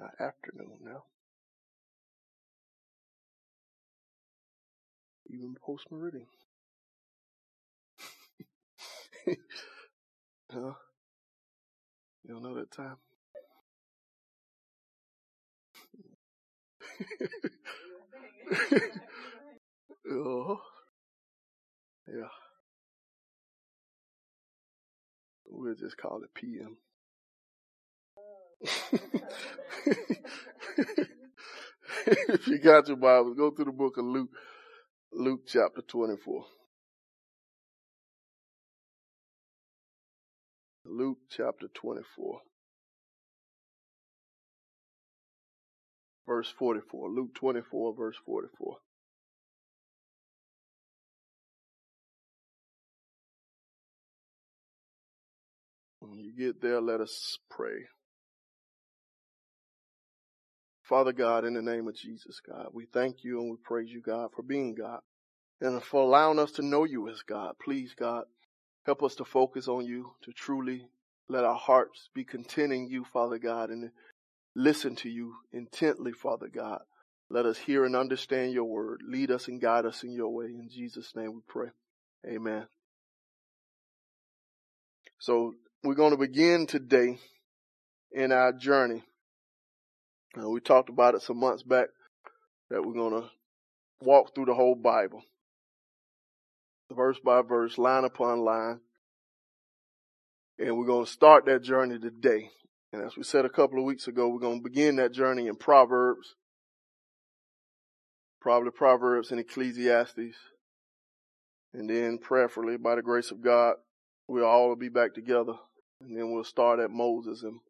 Not afternoon now. Even post meridiem. huh? You don't know that time? oh, yeah. We'll just call it PM. if you got your Bible, go to the book of Luke, Luke chapter 24. Luke chapter 24. Verse 44. Luke 24, verse 44. When you get there, let us pray. Father God, in the name of Jesus, God, we thank you and we praise you, God, for being God and for allowing us to know you as God. Please, God, help us to focus on you, to truly let our hearts be contenting you, Father God, and listen to you intently, Father God. Let us hear and understand your word. Lead us and guide us in your way. In Jesus' name we pray. Amen. So we're going to begin today in our journey. Uh, we talked about it some months back that we're going to walk through the whole Bible, verse by verse, line upon line. And we're going to start that journey today. And as we said a couple of weeks ago, we're going to begin that journey in Proverbs, probably Proverbs and Ecclesiastes. And then prayerfully, by the grace of God, we'll all be back together and then we'll start at Moses and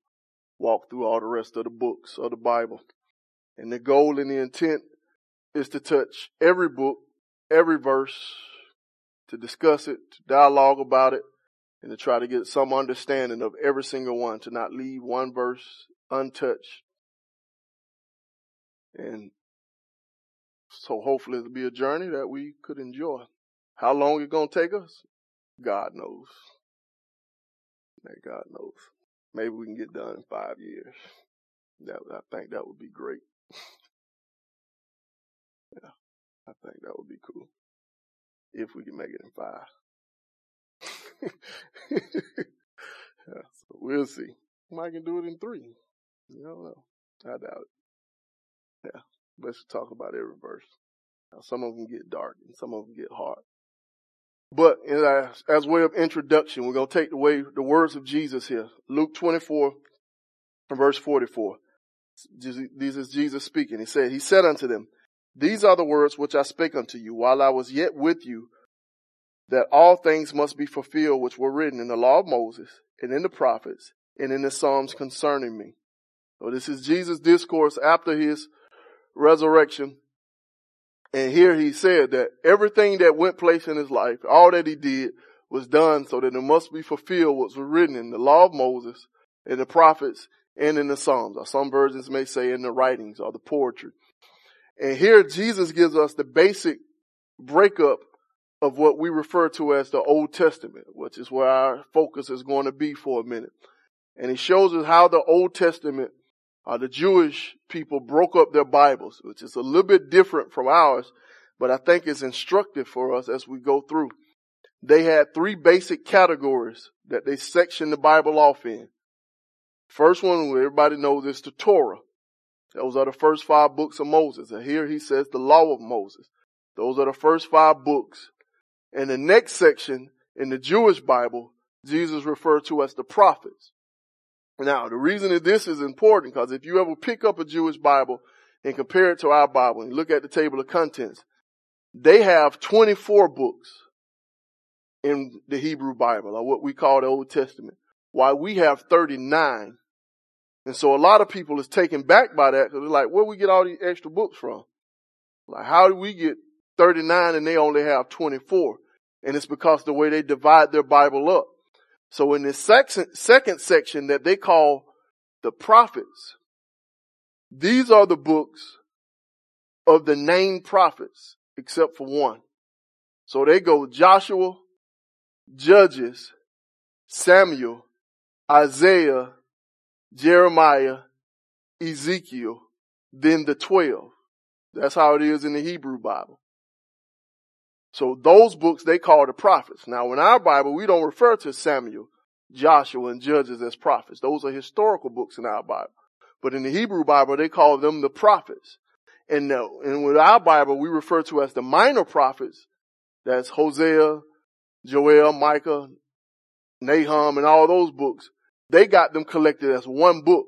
walk through all the rest of the books of the Bible. And the goal and the intent is to touch every book, every verse, to discuss it, to dialogue about it, and to try to get some understanding of every single one, to not leave one verse untouched. And so hopefully it'll be a journey that we could enjoy. How long it's to take us? God knows. May God knows. Maybe we can get done in five years. That I think that would be great. yeah, I think that would be cool if we can make it in five. yeah, so we'll see. Might can do it in three. You don't know. I doubt it. Yeah, let's talk about every verse. Now, some of them get dark and some of them get hard. But as, as way of introduction, we're going to take the way the words of Jesus here. Luke 24 verse 44. This is Jesus speaking. He said, He said unto them, These are the words which I spake unto you while I was yet with you, that all things must be fulfilled which were written in the law of Moses and in the prophets and in the Psalms concerning me. So this is Jesus' discourse after his resurrection and here he said that everything that went place in his life, all that he did was done so that it must be fulfilled what was written in the law of Moses, in the prophets, and in the Psalms. Or some versions may say in the writings or the poetry. And here Jesus gives us the basic breakup of what we refer to as the Old Testament, which is where our focus is going to be for a minute. And he shows us how the Old Testament uh, the Jewish people broke up their Bibles, which is a little bit different from ours, but I think it's instructive for us as we go through. They had three basic categories that they sectioned the Bible off in. First one, everybody knows, is the Torah. Those are the first five books of Moses. And here he says the law of Moses. Those are the first five books. And the next section in the Jewish Bible, Jesus referred to as the prophets. Now, the reason that this is important, because if you ever pick up a Jewish Bible and compare it to our Bible and look at the table of contents, they have 24 books in the Hebrew Bible, or what we call the Old Testament, while we have 39. And so a lot of people is taken back by that because they're like, where we get all these extra books from? Like, how do we get 39 and they only have 24? And it's because the way they divide their Bible up. So in this second, section that they call the prophets, these are the books of the named prophets, except for one. So they go Joshua, Judges, Samuel, Isaiah, Jeremiah, Ezekiel, then the 12. That's how it is in the Hebrew Bible. So those books they call the prophets. Now in our Bible, we don't refer to Samuel, Joshua, and Judges as prophets. Those are historical books in our Bible. But in the Hebrew Bible, they call them the prophets. And, no, and with our Bible, we refer to as the minor prophets. That's Hosea, Joel, Micah, Nahum, and all those books. They got them collected as one book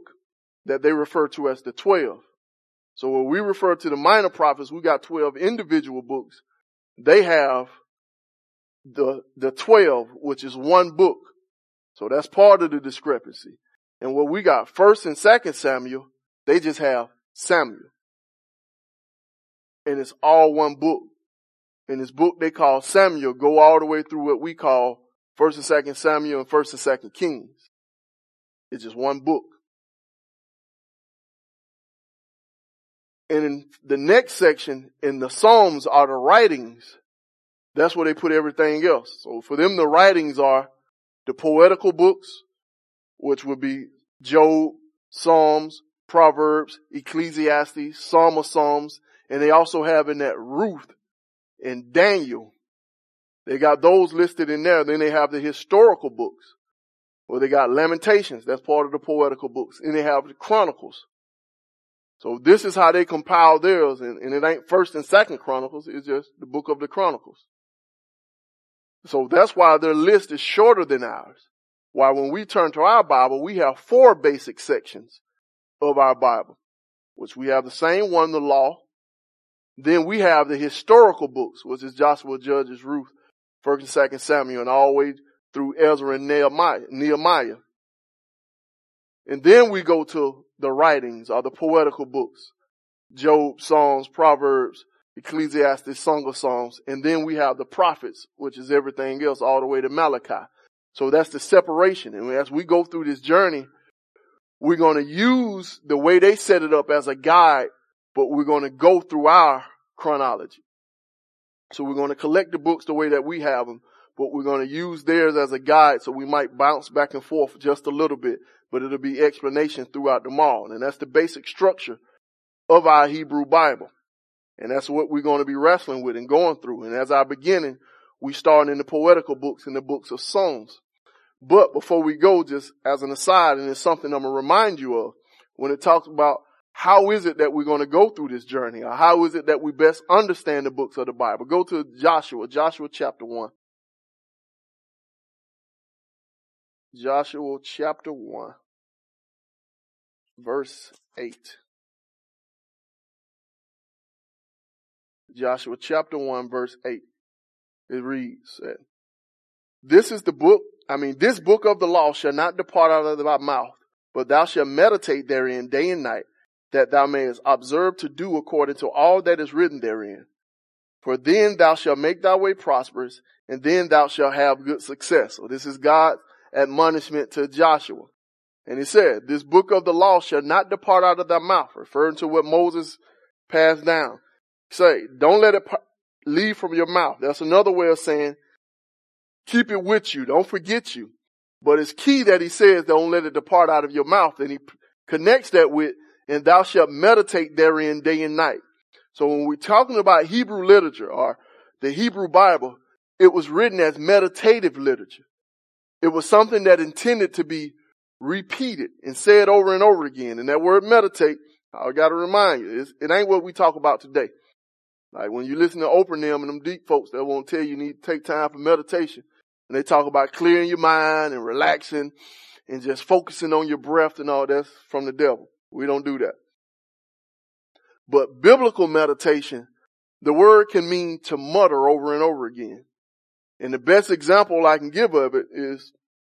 that they refer to as the 12. So when we refer to the minor prophets, we got 12 individual books. They have the, the 12, which is one book. So that's part of the discrepancy. And what we got first and second Samuel, they just have Samuel. And it's all one book. In this book they call Samuel go all the way through what we call first and second Samuel and first and second Kings. It's just one book. And in the next section in the Psalms are the writings. That's where they put everything else. So for them, the writings are the poetical books, which would be Job, Psalms, Proverbs, Ecclesiastes, Psalm of Psalms, and they also have in that Ruth and Daniel. They got those listed in there. Then they have the historical books. Well, they got Lamentations. That's part of the poetical books. And they have the Chronicles. So this is how they compile theirs, and, and it ain't first and second Chronicles, it's just the book of the Chronicles. So that's why their list is shorter than ours. Why when we turn to our Bible, we have four basic sections of our Bible, which we have the same one, the law. Then we have the historical books, which is Joshua, Judges, Ruth, First and Second Samuel, and all the way through Ezra and Nehemiah. Nehemiah. And then we go to the writings or the poetical books. Job, Psalms, Proverbs, Ecclesiastes, Song of Songs. And then we have the prophets, which is everything else all the way to Malachi. So that's the separation. And as we go through this journey, we're going to use the way they set it up as a guide, but we're going to go through our chronology. So we're going to collect the books the way that we have them, but we're going to use theirs as a guide. So we might bounce back and forth just a little bit but it'll be explanation throughout them all. And that's the basic structure of our Hebrew Bible. And that's what we're going to be wrestling with and going through. And as our beginning, we start in the poetical books and the books of songs. But before we go, just as an aside, and it's something I'm going to remind you of, when it talks about how is it that we're going to go through this journey, or how is it that we best understand the books of the Bible, go to Joshua, Joshua chapter 1. Joshua chapter 1 verse 8. Joshua chapter 1 verse 8. It reads, uh, This is the book, I mean, this book of the law shall not depart out of thy mouth, but thou shalt meditate therein day and night, that thou mayest observe to do according to all that is written therein. For then thou shalt make thy way prosperous, and then thou shalt have good success. So this is God's admonishment to Joshua. And he said, this book of the law shall not depart out of thy mouth, referring to what Moses passed down. Say, don't let it leave from your mouth. That's another way of saying, keep it with you. Don't forget you. But it's key that he says, don't let it depart out of your mouth. And he connects that with, and thou shalt meditate therein day and night. So when we're talking about Hebrew literature or the Hebrew Bible, it was written as meditative literature. It was something that intended to be repeat it and say it over and over again. And that word meditate, I gotta remind you, it ain't what we talk about today. Like when you listen to Oprah and them and them deep folks, they won't tell you you need to take time for meditation. And they talk about clearing your mind and relaxing and just focusing on your breath and all that's from the devil. We don't do that. But biblical meditation, the word can mean to mutter over and over again. And the best example I can give of it is,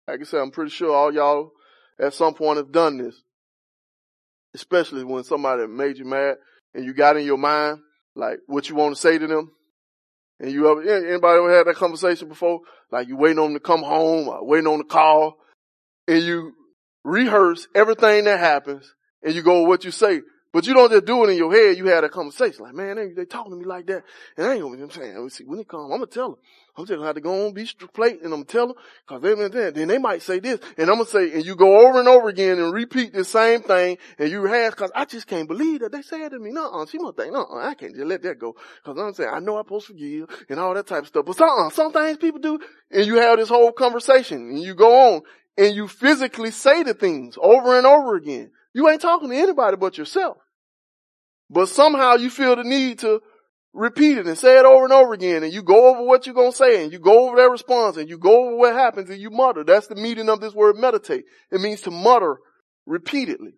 like I said, I'm pretty sure all y'all at some point have done this. Especially when somebody made you mad and you got in your mind, like what you want to say to them. And you ever, anybody ever had that conversation before? Like you waiting on them to come home or waiting on the call and you rehearse everything that happens and you go what you say, But you don't just do it in your head. You had a conversation like, man, they, they talking to me like that. And I ain't gonna, I'm saying, see, when it come, I'm gonna tell them. I'm just gonna have to go on, be plate, and I'm gonna tell them, cause they, then, then they might say this, and I'm gonna say, and you go over and over again and repeat the same thing, and you have, cause I just can't believe that they said to me, no, she must think, no, I can't just let that go. Cause I'm saying, I know I'm supposed to forgive, and all that type of stuff, but some, some things people do, and you have this whole conversation, and you go on, and you physically say the things over and over again. You ain't talking to anybody but yourself. But somehow you feel the need to repeat it and say it over and over again and you go over what you're going to say and you go over their response and you go over what happens and you mutter. That's the meaning of this word meditate. It means to mutter repeatedly.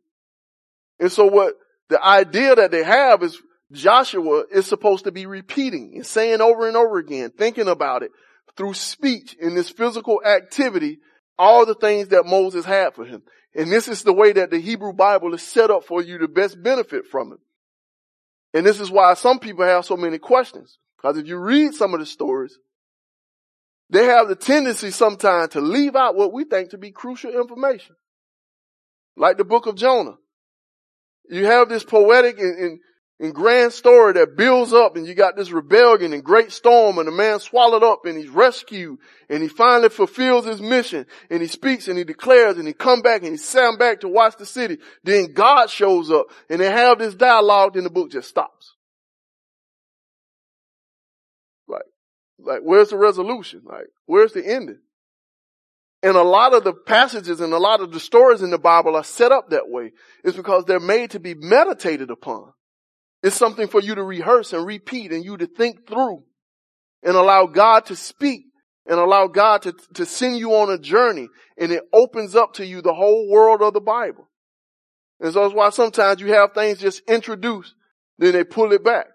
And so what the idea that they have is Joshua is supposed to be repeating and saying over and over again, thinking about it through speech in this physical activity, all the things that Moses had for him. And this is the way that the Hebrew Bible is set up for you to best benefit from it. And this is why some people have so many questions. Because if you read some of the stories, they have the tendency sometimes to leave out what we think to be crucial information. Like the book of Jonah. You have this poetic and, and, and grand story that builds up and you got this rebellion and great storm and the man swallowed up and he's rescued and he finally fulfills his mission and he speaks and he declares and he come back and he sent back to watch the city. Then God shows up and they have this dialogue and the book just stops. Like, like where's the resolution? Like, where's the ending? And a lot of the passages and a lot of the stories in the Bible are set up that way. It's because they're made to be meditated upon. It's something for you to rehearse and repeat and you to think through and allow God to speak and allow God to, to send you on a journey and it opens up to you the whole world of the Bible. And so that's why sometimes you have things just introduced, then they pull it back.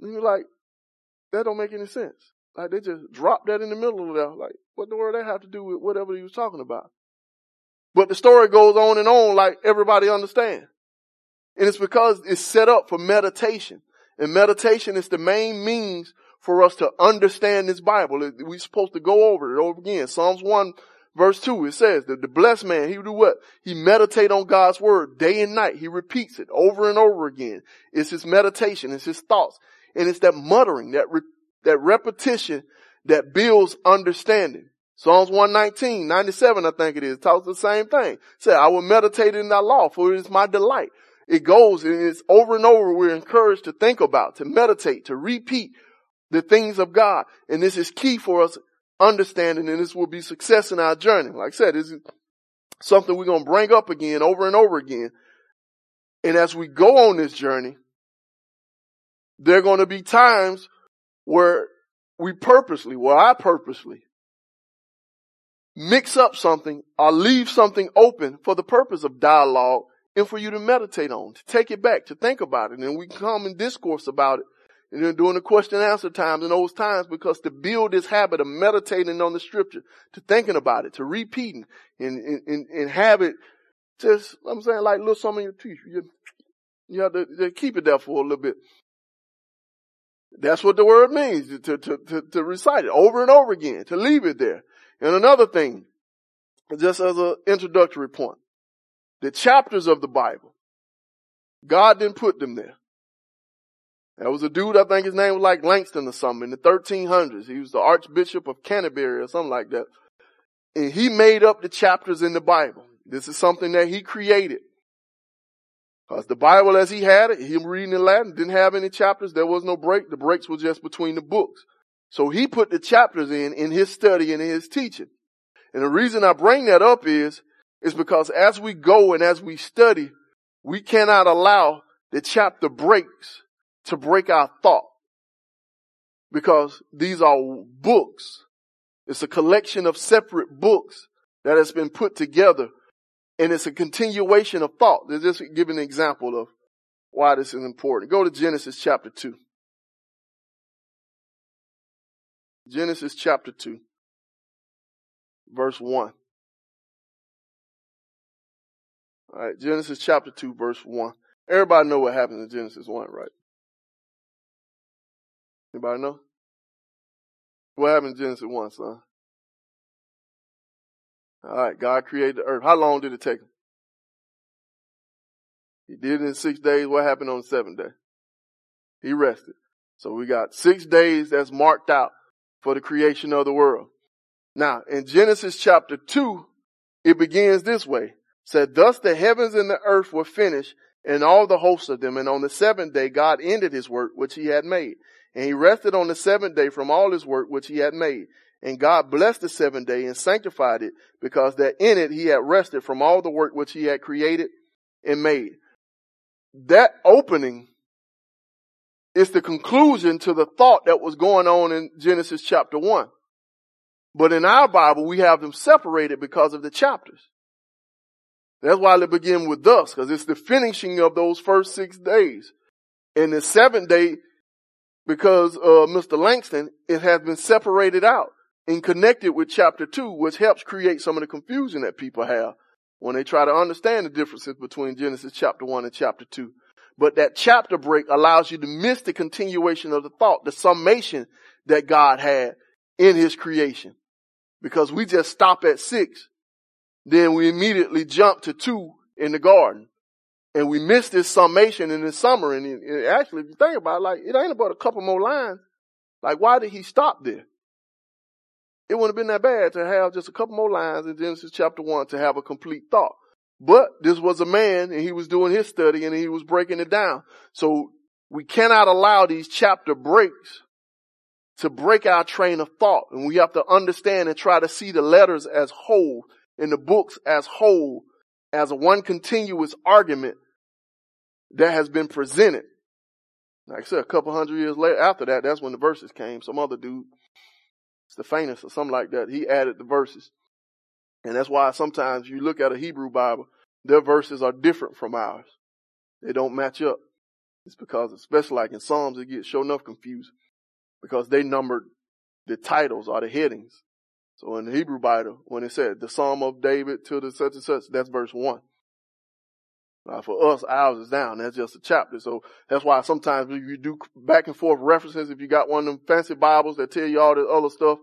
And you're like, that don't make any sense. Like they just dropped that in the middle of that. Like, what the world that have to do with whatever he was talking about? But the story goes on and on like everybody understands. And it's because it's set up for meditation. And meditation is the main means for us to understand this Bible. We're supposed to go over it over again. Psalms 1 verse 2, it says that the blessed man, he do what? He meditate on God's word day and night. He repeats it over and over again. It's his meditation. It's his thoughts. And it's that muttering, that, re- that repetition that builds understanding. Psalms 119, 97, I think it is, talks the same thing. Say, I will meditate in thy law, for it is my delight. It goes and it's over and over. We're encouraged to think about, to meditate, to repeat the things of God. And this is key for us understanding and this will be success in our journey. Like I said, this is something we're going to bring up again over and over again. And as we go on this journey, there are going to be times where we purposely, where I purposely mix up something or leave something open for the purpose of dialogue and for you to meditate on, to take it back, to think about it. And we come and discourse about it. And then during the question and answer times in those times, because to build this habit of meditating on the scripture, to thinking about it, to repeating and, and, and have it just, I'm saying like little some of your teeth. You, you have to, to, keep it there for a little bit. That's what the word means, to, to, to, to recite it over and over again, to leave it there. And another thing, just as an introductory point, the chapters of the Bible. God didn't put them there. There was a dude, I think his name was like Langston or something in the 1300s. He was the Archbishop of Canterbury or something like that. And he made up the chapters in the Bible. This is something that he created. Because the Bible as he had it, him reading in Latin, didn't have any chapters. There was no break. The breaks were just between the books. So he put the chapters in, in his study and in his teaching. And the reason I bring that up is is because as we go and as we study, we cannot allow the chapter breaks to break our thought. Because these are books. It's a collection of separate books that has been put together and it's a continuation of thought. Let's just give an example of why this is important. Go to Genesis chapter 2. Genesis chapter 2, verse 1. All right, Genesis chapter 2, verse 1. Everybody know what happens in Genesis 1, right? Anybody know? What happened in Genesis 1, son? All right, God created the earth. How long did it take him? He did it in six days. What happened on the seventh day? He rested. So we got six days that's marked out for the creation of the world. Now, in Genesis chapter 2, it begins this way. Said, thus the heavens and the earth were finished and all the hosts of them. And on the seventh day, God ended his work which he had made. And he rested on the seventh day from all his work which he had made. And God blessed the seventh day and sanctified it because that in it he had rested from all the work which he had created and made. That opening is the conclusion to the thought that was going on in Genesis chapter one. But in our Bible, we have them separated because of the chapters. That's why they begin with thus, because it's the finishing of those first six days. And the seventh day, because uh, Mr. Langston, it has been separated out and connected with chapter two, which helps create some of the confusion that people have when they try to understand the differences between Genesis chapter one and chapter two. But that chapter break allows you to miss the continuation of the thought, the summation that God had in his creation because we just stop at six. Then we immediately jump to two in the garden. And we miss this summation in the summer. And, it, actually, if you think about it, like, it ain't about a couple more lines. Like, why did he stop there? It wouldn't have been that bad to have just a couple more lines in Genesis chapter one to have a complete thought. But this was a man and he was doing his study and he was breaking it down. So we cannot allow these chapter breaks to break our train of thought. And we have to understand and try to see the letters as whole and the books as whole as one continuous argument that has been presented. Like I said, a couple hundred years later, after that, that's when the verses came. Some other dude, Stephanus or something like that, he added the verses. And that's why sometimes you look at a Hebrew Bible, their verses are different from ours. They don't match up. It's because, especially like in Psalms, it gets sure enough confused because they numbered the titles or the headings. So in the Hebrew Bible, when it said the Psalm of David to the such and such, that's verse one. Now for us, ours is down. That's just a chapter. So that's why sometimes you do back and forth references, if you got one of them fancy Bibles that tell you all the other stuff,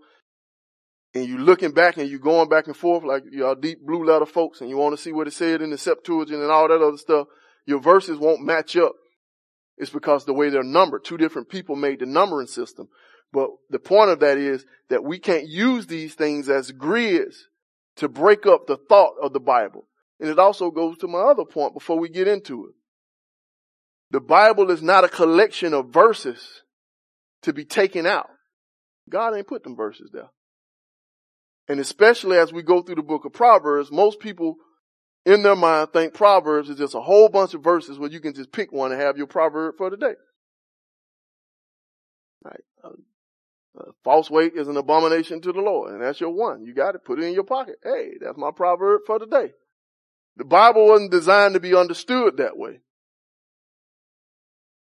and you looking back and you going back and forth like y'all deep blue letter folks, and you want to see what it said in the Septuagint and all that other stuff, your verses won't match up it's because the way they're numbered. Two different people made the numbering system. But the point of that is that we can't use these things as grids to break up the thought of the Bible. And it also goes to my other point before we get into it. The Bible is not a collection of verses to be taken out. God ain't put them verses there. And especially as we go through the book of Proverbs, most people in their mind think Proverbs is just a whole bunch of verses where you can just pick one and have your proverb for the day. Right. Uh, Uh, false weight is an abomination to the Lord, and that's your one. You got it. Put it in your pocket. Hey, that's my proverb for today. The Bible wasn't designed to be understood that way.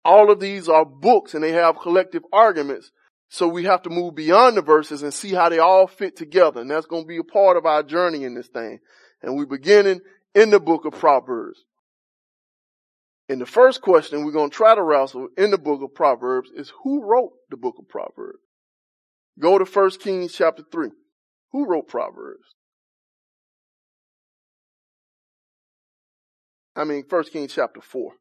All of these are books and they have collective arguments. So we have to move beyond the verses and see how they all fit together. And that's going to be a part of our journey in this thing. And we're beginning in the book of Proverbs. And the first question we're going to try to wrestle in the book of Proverbs is who wrote the book of Proverbs? Go to 1 Kings chapter 3. Who wrote Proverbs? I mean, 1 Kings chapter 4.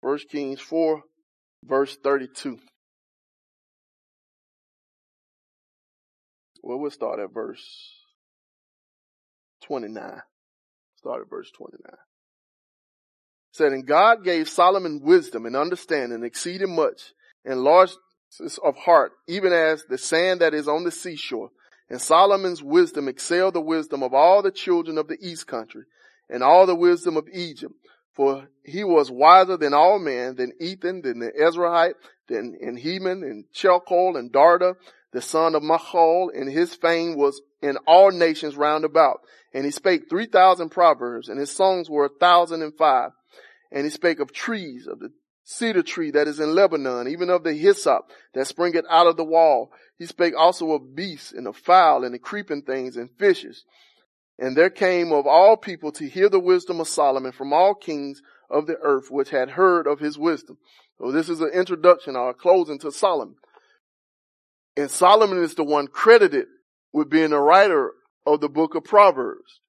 1 Kings 4, verse 32. Well, we'll start at verse 29. Start at verse 29. said, and God gave Solomon wisdom and understanding exceeding much and largeness of heart, even as the sand that is on the seashore. And Solomon's wisdom excelled the wisdom of all the children of the east country and all the wisdom of Egypt. For he was wiser than all men, than Ethan, than the Ezrahite, than and Heman, and Chalcol, and Darda, the son of Machol, and his fame was in all nations round about. And he spake three thousand proverbs, and his songs were a thousand and five. And he spake of trees, of the cedar tree that is in Lebanon, even of the hyssop that springeth out of the wall. He spake also of beasts and of fowl and of creeping things and fishes. And there came of all people to hear the wisdom of Solomon from all kings of the earth which had heard of his wisdom. So this is an introduction or a closing to Solomon. And Solomon is the one credited with being a writer of the book of Proverbs.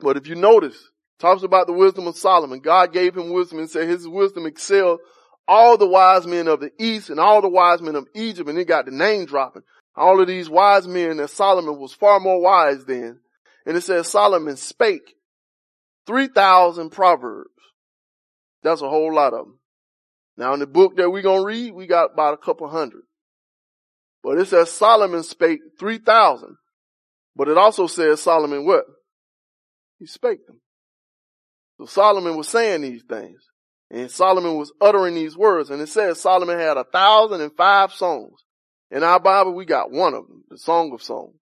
But if you notice, talks about the wisdom of Solomon. God gave him wisdom and said his wisdom excelled all the wise men of the east and all the wise men of Egypt. And he got the name dropping. All of these wise men that Solomon was far more wise than. And it says Solomon spake 3,000 proverbs. That's a whole lot of them. Now in the book that we're going to read, we got about a couple hundred. But it says Solomon spake 3,000. But it also says Solomon what? He spake them. So Solomon was saying these things. And Solomon was uttering these words. And it says Solomon had a thousand and five songs. In our Bible, we got one of them, the Song of Songs.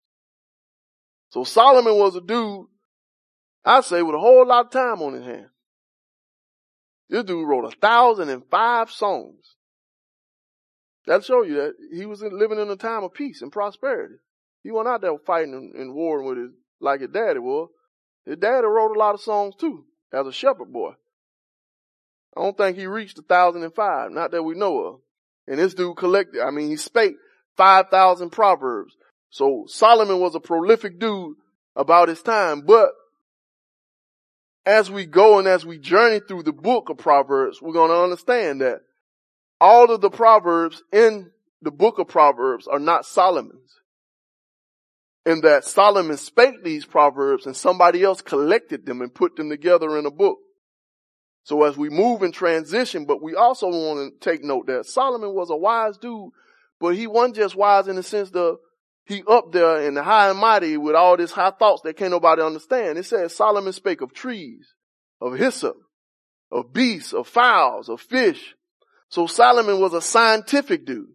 So Solomon was a dude, I'd say, with a whole lot of time on his hands. This dude wrote a thousand and five songs. That'll show you that he was living in a time of peace and prosperity. He wasn't out there fighting and, and warring with his, like his daddy was. His daddy wrote a lot of songs too, as a shepherd boy. I don't think he reached a thousand and five, not that we know of. And this dude collected, I mean, he spake 5,000 proverbs. So Solomon was a prolific dude about his time, but as we go and as we journey through the book of Proverbs, we're going to understand that all of the Proverbs in the book of Proverbs are not Solomon's. And that Solomon spake these Proverbs and somebody else collected them and put them together in a book. So as we move in transition, but we also want to take note that Solomon was a wise dude, but he wasn't just wise in the sense that he up there in the high and mighty with all these high thoughts that can't nobody understand. It says Solomon spake of trees, of hyssop, of beasts, of fowls, of fish. So Solomon was a scientific dude.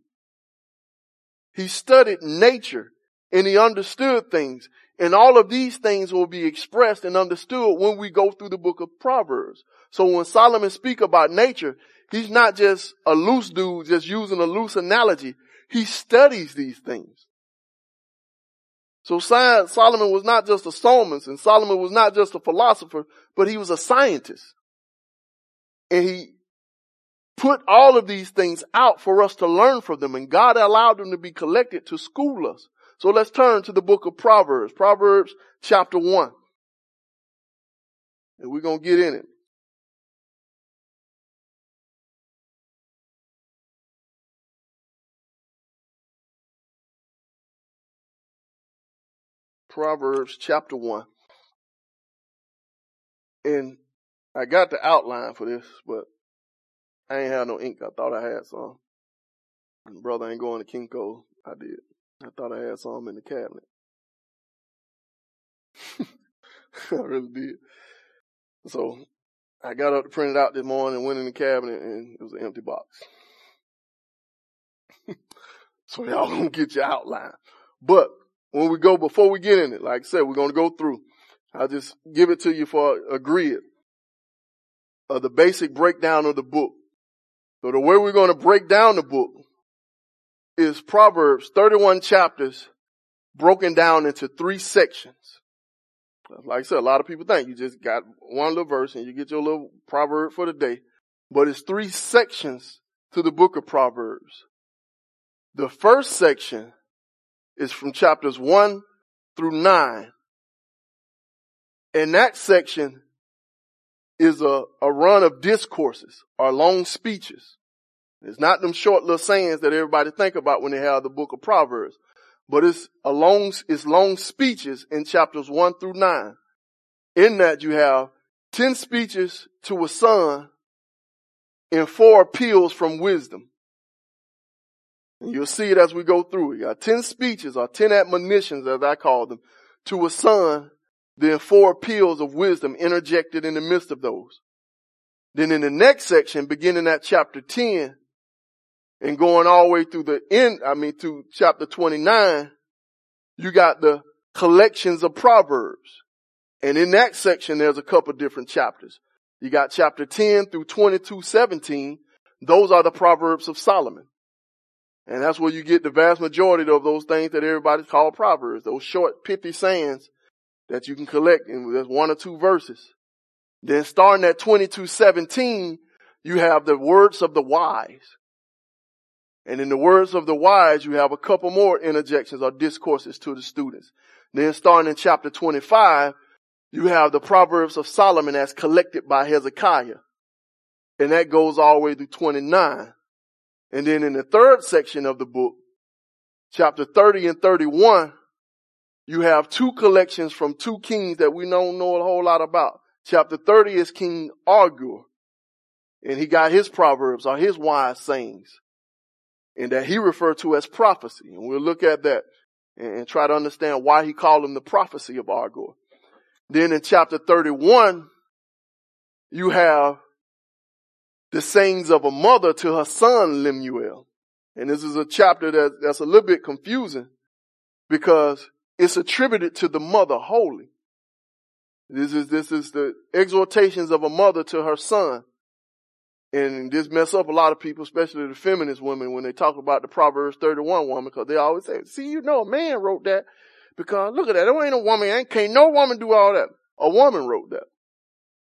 He studied nature and he understood things. And all of these things will be expressed and understood when we go through the book of Proverbs. So when Solomon speak about nature, he's not just a loose dude just using a loose analogy. He studies these things. So Solomon was not just a psalmist and Solomon was not just a philosopher, but he was a scientist. And he put all of these things out for us to learn from them and God allowed them to be collected to school us. So let's turn to the book of Proverbs, Proverbs chapter one. And we're going to get in it. Proverbs chapter 1. And I got the outline for this, but I ain't had no ink. I thought I had some. And brother ain't going to Kinko. I did. I thought I had some in the cabinet. I really did. So I got up to print it out this morning, and went in the cabinet, and it was an empty box. so y'all gonna get your outline. But when we go, before we get in it, like I said, we're to go through. I'll just give it to you for a grid of the basic breakdown of the book. So the way we're to break down the book is Proverbs 31 chapters broken down into three sections. Like I said, a lot of people think you just got one little verse and you get your little proverb for the day, but it's three sections to the book of Proverbs. The first section is from chapters 1 through 9. And that section is a, a run of discourses or long speeches. It's not them short little sayings that everybody think about when they have the book of Proverbs, but it's a long, it's long speeches in chapters 1 through 9. In that you have 10 speeches to a son and four appeals from wisdom. And you'll see it as we go through. You got 10 speeches or 10 admonitions as I call them to a son, then four appeals of wisdom interjected in the midst of those. Then in the next section, beginning at chapter 10 and going all the way through the end, I mean to chapter 29, you got the collections of Proverbs. And in that section, there's a couple different chapters. You got chapter 10 through 22, 17. Those are the Proverbs of Solomon. And that's where you get the vast majority of those things that everybody call proverbs, those short, pithy sayings that you can collect in just one or two verses. Then starting at 2217, you have the words of the wise. And in the words of the wise, you have a couple more interjections or discourses to the students. Then starting in chapter 25, you have the Proverbs of Solomon as collected by Hezekiah. And that goes all the way through 29. And then in the third section of the book, chapter 30 and 31, you have two collections from two kings that we don't know a whole lot about. Chapter 30 is King Agur. And he got his proverbs or his wise sayings. And that he referred to as prophecy. And we'll look at that and, try to understand why he called him the prophecy of Agur. Then in chapter 31, you have the sayings of a mother to her son Lemuel. And this is a chapter that, that's a little bit confusing because it's attributed to the mother wholly. This is, this is the exhortations of a mother to her son. And this mess up a lot of people, especially the feminist women, when they talk about the Proverbs 31 woman, because they always say, see, you know, a man wrote that because look at that. There ain't a woman, ain't, can't no woman do all that. A woman wrote that.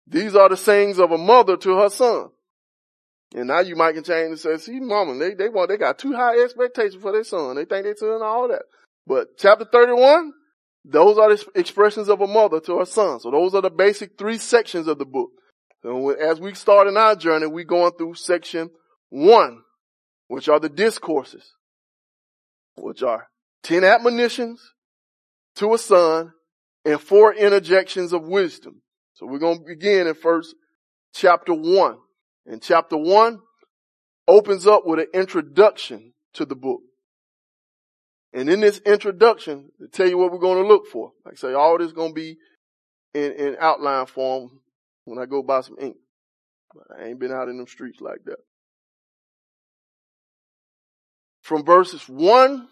These are the sayings of a mother to her son. And now you might change and say, see, mama, they, they want, they got too high expectations for their son. They think they're doing all that. But chapter 31, those are the expressions of a mother to her son. So those are the basic three sections of the book. So as we start in our journey, we're going through section one, which are the discourses, which are 10 admonitions to a son and four interjections of wisdom. So we're going to begin in first chapter one. And chapter one opens up with an introduction to the book. And in this introduction, to tell you what we're going to look for. Like I say, all this is going to be in, in outline form when I go buy some ink. But I ain't been out in them streets like that. From verses one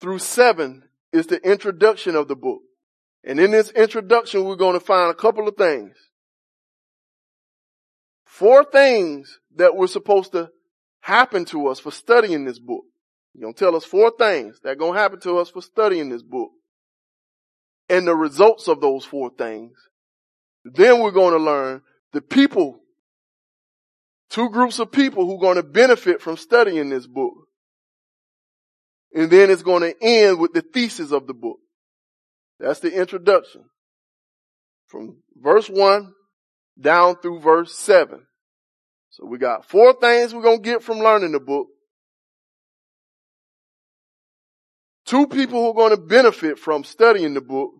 through seven is the introduction of the book. And in this introduction, we're going to find a couple of things. Four things that were supposed to happen to us for studying this book. You're going to tell us four things that are going to happen to us for studying this book. And the results of those four things. Then we're going to learn the people, two groups of people who are going to benefit from studying this book. And then it's going to end with the thesis of the book. That's the introduction. From verse one down through verse seven. So we got four things we're going to get from learning the book. Two people who are going to benefit from studying the book.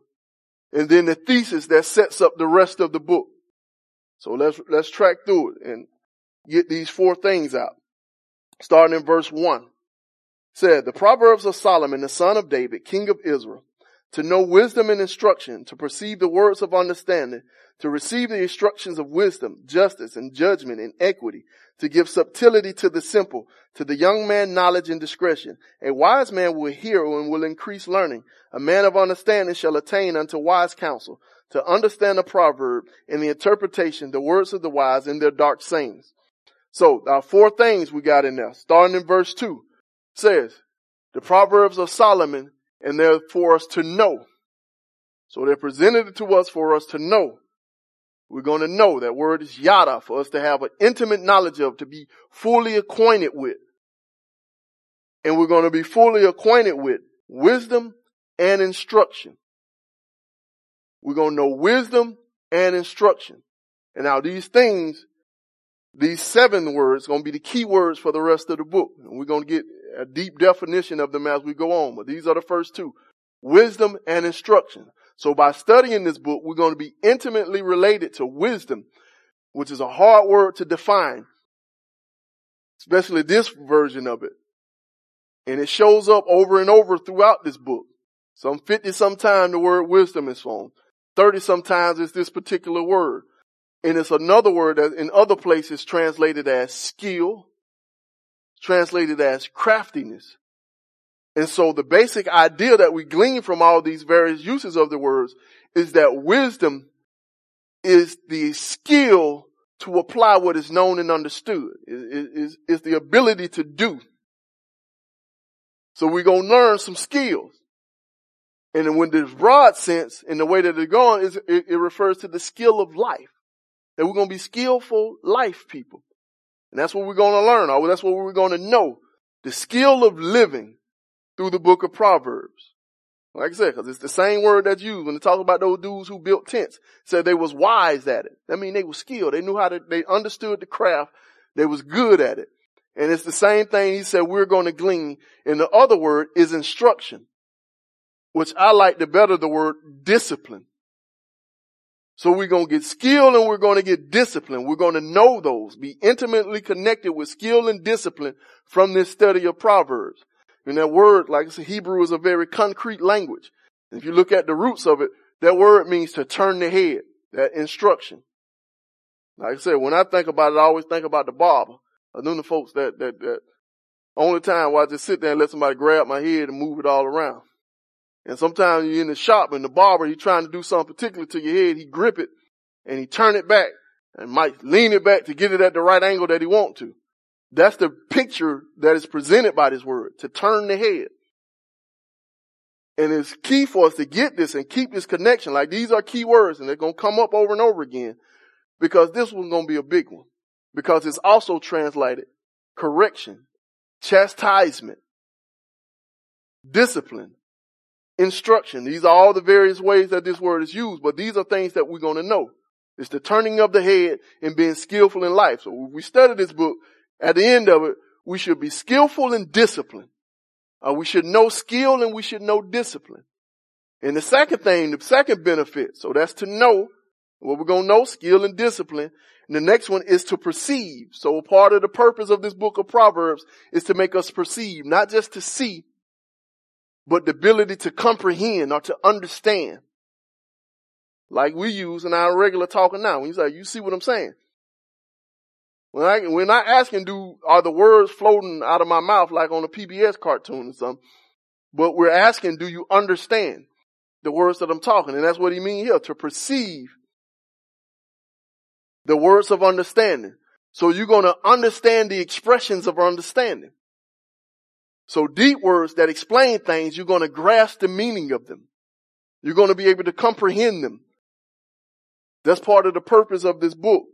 And then the thesis that sets up the rest of the book. So let's, let's track through it and get these four things out. Starting in verse one. Said, the Proverbs of Solomon, the son of David, king of Israel, to know wisdom and instruction, to perceive the words of understanding, to receive the instructions of wisdom, justice, and judgment and equity, to give subtlety to the simple, to the young man knowledge and discretion. A wise man will hear and will increase learning. A man of understanding shall attain unto wise counsel, to understand a proverb and the interpretation, the words of the wise and their dark sayings. So, our four things we got in there. Starting in verse two, says, the Proverbs of Solomon, and they're for us to know. So they're presented to us for us to know. We're going to know that word is yada for us to have an intimate knowledge of, to be fully acquainted with. And we're going to be fully acquainted with wisdom and instruction. We're going to know wisdom and instruction. And now these things, these seven words, going to be the key words for the rest of the book. And we're going to get a deep definition of them as we go on. But these are the first two. Wisdom and instruction. So by studying this book, we're going to be intimately related to wisdom, which is a hard word to define, especially this version of it. And it shows up over and over throughout this book. Some 50 sometimes the word wisdom is found. 30 sometimes is this particular word. And it's another word that in other places translated as skill, translated as craftiness. And so the basic idea that we glean from all these various uses of the words is that wisdom is the skill to apply what is known and understood, is, the ability to do. So we're going to learn some skills. And when this broad sense, in the way that it's going, it refers to the skill of life. That we're going to be skillful life people. And that's what we're going to learn, that's what we're going to know. The skill of living through the book of Proverbs. Like I said, cause it's the same word that's used when they talk about those dudes who built tents. Said they was wise at it. I mean, they were skilled. They knew how to, they understood the craft. They was good at it. And it's the same thing he said we're going to glean. And the other word is instruction, which I like the better the word discipline. So we're going to get skill and we're going to get discipline. We're going to know those, be intimately connected with skill and discipline from this study of Proverbs. And that word, like I said, Hebrew is a very concrete language. If you look at the roots of it, that word means to turn the head, that instruction. Like I said, when I think about it, I always think about the barber. I know the folks that, that, that only time where I just sit there and let somebody grab my head and move it all around. And sometimes you're in the shop and the barber, he's trying to do something particular to your head. He grip it and he turn it back and might lean it back to get it at the right angle that he want to. That's the picture that is presented by this word, to turn the head. And it's key for us to get this and keep this connection. Like these are key words and they're going to come up over and over again because this one's going to be a big one because it's also translated correction, chastisement, discipline, instruction. These are all the various ways that this word is used, but these are things that we're going to know. It's the turning of the head and being skillful in life. So if we study this book, at the end of it, we should be skillful and disciplined. Uh, we should know skill and we should know discipline. And the second thing, the second benefit, so that's to know what we're going to know, skill and discipline. And the next one is to perceive. So part of the purpose of this book of Proverbs is to make us perceive, not just to see, but the ability to comprehend or to understand. Like we use in our regular talking now. When you say, you see what I'm saying? When I, we're not asking do, are the words floating out of my mouth like on a PBS cartoon or something, but we're asking, do you understand the words that I'm talking? And that's what he means here, to perceive the words of understanding. So you're going to understand the expressions of understanding. So deep words that explain things, you're going to grasp the meaning of them. You're going to be able to comprehend them. That's part of the purpose of this book.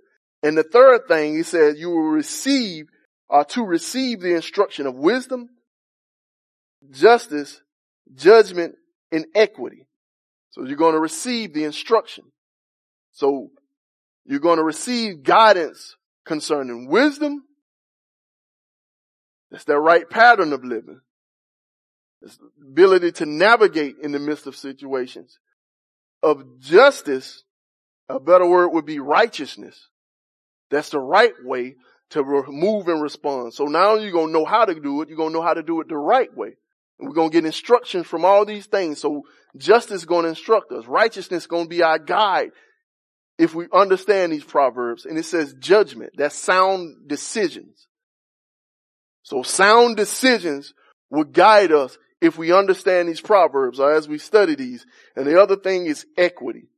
And the third thing, he says, you will receive, uh, to receive the instruction of wisdom, justice, judgment, and equity. So you're going to receive the instruction. So you're going to receive guidance concerning wisdom. That's that right pattern of living. It's ability to navigate in the midst of situations. Of justice, a better word would be righteousness. That's the right way to move and respond. So now you're going to know how to do it. You're going to know how to do it the right way. And we're going to get instructions from all these things. So justice is going to instruct us. Righteousness is going to be our guide if we understand these proverbs. And it says judgment. That's sound decisions. So sound decisions will guide us if we understand these proverbs or as we study these. And the other thing is equity.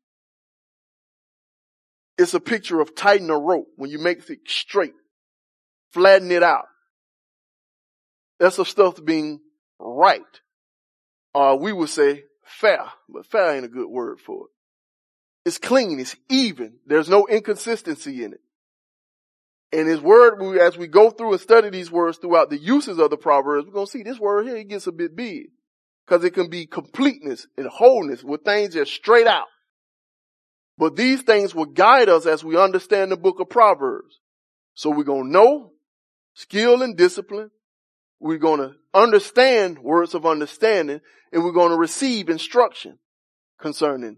It's a picture of tightening a rope when you make it straight, flatten it out. That's the stuff being right. Uh, we would say fair, but fair ain't a good word for it. It's clean. It's even. There's no inconsistency in it. And his word, as we go through and study these words throughout the uses of the Proverbs, we're going to see this word here, it gets a bit big. Cause it can be completeness and wholeness with things just straight out. But these things will guide us as we understand the book of Proverbs. So we're going to know skill and discipline. We're going to understand words of understanding and we're going to receive instruction concerning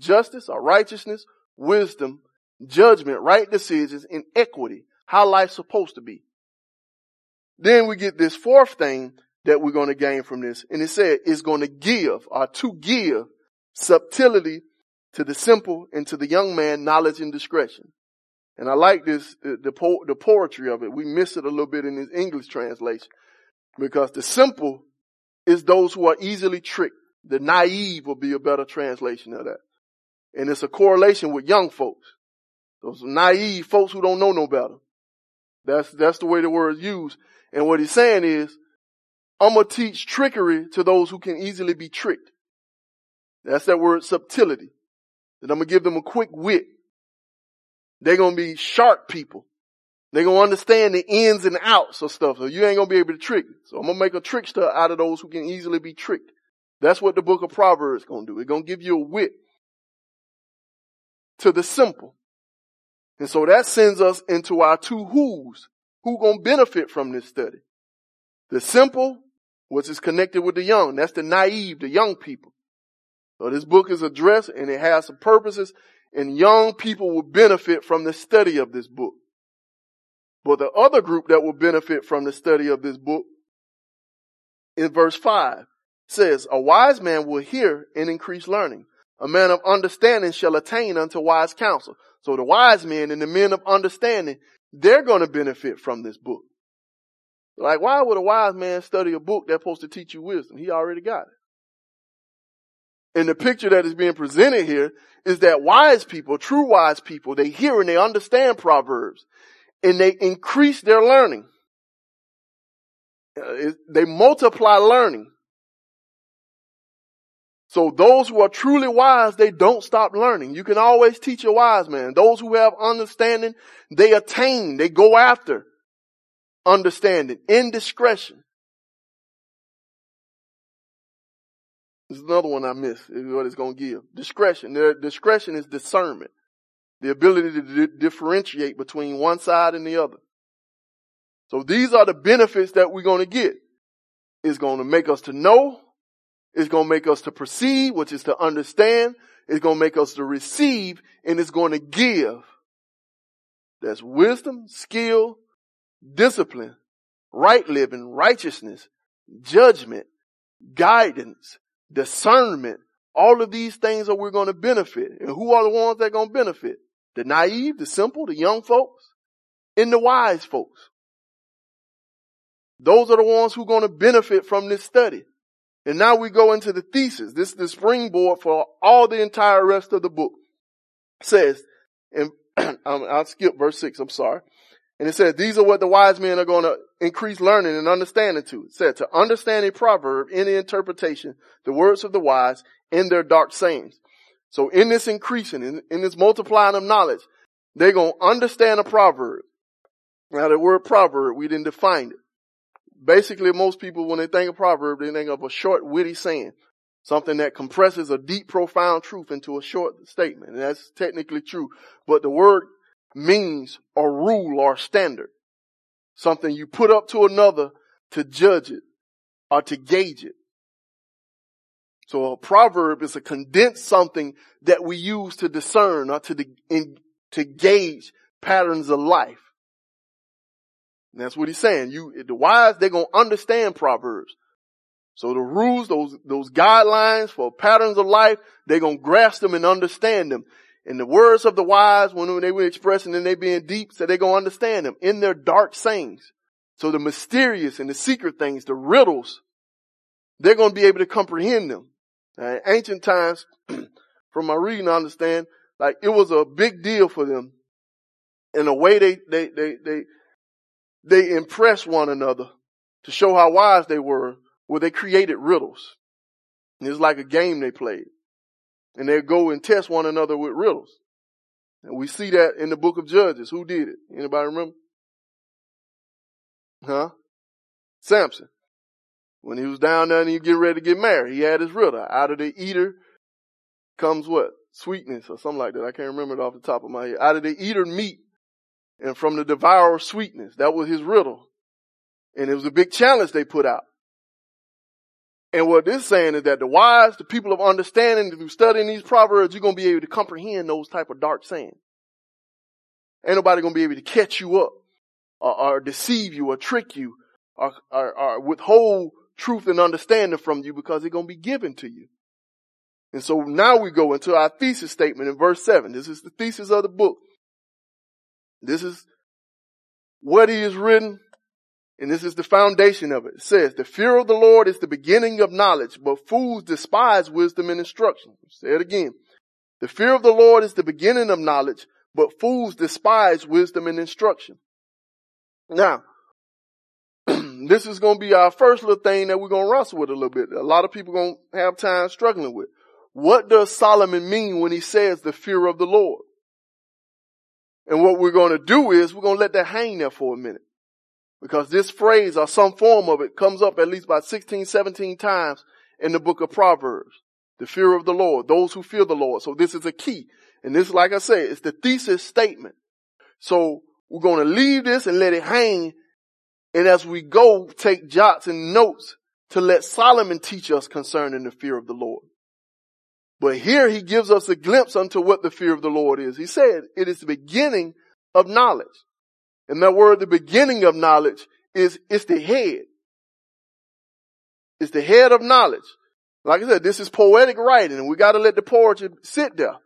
justice or righteousness, wisdom, judgment, right decisions, and equity. How life's supposed to be. Then we get this fourth thing that we're going to gain from this. And it said it's going to give or to give subtlety to the simple and to the young man knowledge and discretion. And I like this, the, po- the poetry of it. We miss it a little bit in this English translation because the simple is those who are easily tricked. The naive will be a better translation of that. And it's a correlation with young folks. Those naive folks who don't know no better. That's, that's the way the word is used. And what he's saying is, I'm gonna teach trickery to those who can easily be tricked. That's that word subtlety. That I'm gonna give them a quick wit. They're gonna be sharp people. They're gonna understand the ins and outs of stuff. So you ain't gonna be able to trick. So I'm gonna make a trickster out of those who can easily be tricked. That's what the book of Proverbs is going to do. It's going to give you a wit to the simple. And so that sends us into our two who's. Who to benefit from this study? The simple, which is connected with the young. That's the naive, the young people. So this book is addressed and it has some purposes and young people will benefit from the study of this book. But the other group that will benefit from the study of this book in verse five says, a wise man will hear and increase learning. A man of understanding shall attain unto wise counsel. So the wise men and the men of understanding, they're going to benefit from this book. Like, why would a wise man study a book that's supposed to teach you wisdom? He already got it. And the picture that is being presented here is that wise people, true wise people, they hear and they understand Proverbs and they increase their learning. Uh, they multiply learning. So those who are truly wise, they don't stop learning. You can always teach a wise man. Those who have understanding, they attain, they go after understanding indiscretion. There's another one I missed. Is what it's going to give. Discretion. Their discretion is discernment. The ability to di- differentiate between one side and the other. So these are the benefits that we're going to get. It's going to make us to know. It's going to make us to perceive, which is to understand. It's going to make us to receive and it's going to give. That's wisdom, skill, discipline, right living, righteousness, judgment, guidance, discernment, all of these things are we're going to benefit. And who are the ones that are going to benefit? The naive, the simple, the young folks, and the wise folks. Those are the ones who are going to benefit from this study. And now we go into the thesis. This is the springboard for all the entire rest of the book. It says, and I'll skip verse six, I'm sorry. And it says, these are what the wise men are going to increase learning and understanding to. It said, to understand a proverb, any interpretation, the words of the wise in their dark sayings. So in this increasing, in, in this multiplying of knowledge, they're going to understand a proverb. Now the word proverb, we didn't define it. Basically, most people, when they think of proverb, they think of a short, witty saying. Something that compresses a deep, profound truth into a short statement. And that's technically true. But the word means a rule or standard. Something you put up to another to judge it or to gauge it. So a proverb is a condensed something that we use to discern or to, in, to gauge patterns of life. And that's what he's saying. You, the wise, they're going to understand proverbs. So the rules, those, those guidelines for patterns of life, they're going to grasp them and understand them. And the words of the wise, when they were expressing and they being deep, so they're going to understand them in their dark sayings. So the mysterious and the secret things, the riddles, they're going to be able to comprehend them. Now, in ancient times, from my reading, I understand, like it was a big deal for them. In a way they, they, they, they, they impressed one another to show how wise they were, where they created riddles. And it was like a game they played and they go and test one another with riddles. And we see that in the book of Judges. Who did it? Anybody remember? Huh? Samson. When he was down there and he was getting ready to get married, he had his riddle. Out of the eater comes what? Sweetness or something like that. I can't remember it off the top of my head. Out of the eater meat and from the devourer sweetness. That was his riddle. And it was a big challenge they put out. And what this saying is that the wise, the people of understanding, through studying these proverbs, you're going to be able to comprehend those type of dark sayings. Ain't nobody going to be able to catch you up or, or deceive you or trick you or, or, or, withhold truth and understanding from you because it's going to be given to you. And so now we go into our thesis statement in verse seven. This is the thesis of the book. This is what he has written and this is the foundation of it. It says, the fear of the Lord is the beginning of knowledge, but fools despise wisdom and instruction. Say it again. The fear of the Lord is the beginning of knowledge, but fools despise wisdom and instruction. Now, this is going to be our first little thing that we're going to wrestle with a little bit. A lot of people going to have time struggling with. What does Solomon mean when he says the fear of the Lord? And what we're going to do is we're going to let that hang there for a minute. Because this phrase or some form of it comes up at least about 16, 17 times in the book of Proverbs. The fear of the Lord, those who fear the Lord. So this is a key. And this, like I said, it's the thesis statement. So we're going to leave this and let it hang. And as we go, take jots and notes to let Solomon teach us concerning the fear of the Lord. But here he gives us a glimpse unto what the fear of the Lord is. He said it is the beginning of knowledge. And that word, the beginning of knowledge is, it's the head. It's the head of knowledge. Like I said, this is poetic writing and we got to let the poetry sit there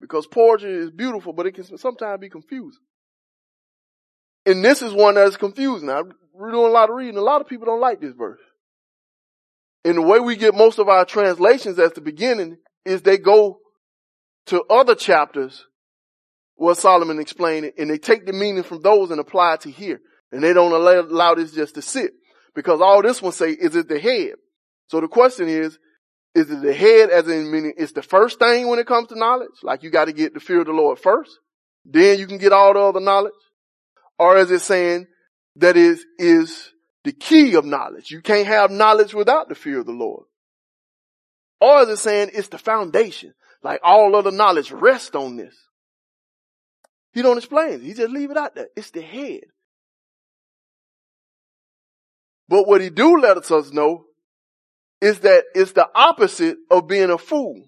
because poetry is beautiful, but it can sometimes be confusing. And this is one that's confusing. I'm doing a lot of reading. A lot of people don't like this verse. And the way we get most of our translations at the beginning is they go to other chapters where Solomon explained it and they take the meaning from those and apply it to here. And they don't allow, allow this just to sit because all this one say is it the head. So the question is, is it the head as in meaning it's the first thing when it comes to knowledge? Like you got to get the fear of the Lord first. Then you can get all the other knowledge. Or is it saying that is, is the key of knowledge? You can't have knowledge without the fear of the Lord. Or is it saying it's the foundation? Like all other knowledge rests on this. He don't explain it. He just leave it out there. It's the head. But what he do let us know is that it's the opposite of being a fool.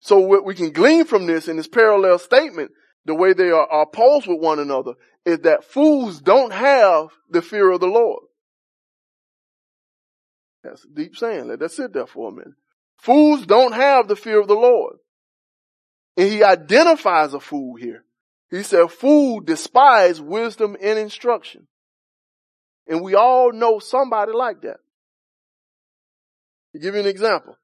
So what we can glean from this in this parallel statement, the way they are, are opposed with one another, is that fools don't have the fear of the Lord. That's a deep saying. Let that sit there for a minute. Fools don't have the fear of the Lord. And he identifies a fool here. He said, fool despise wisdom and instruction. And we all know somebody like that. Give you an example.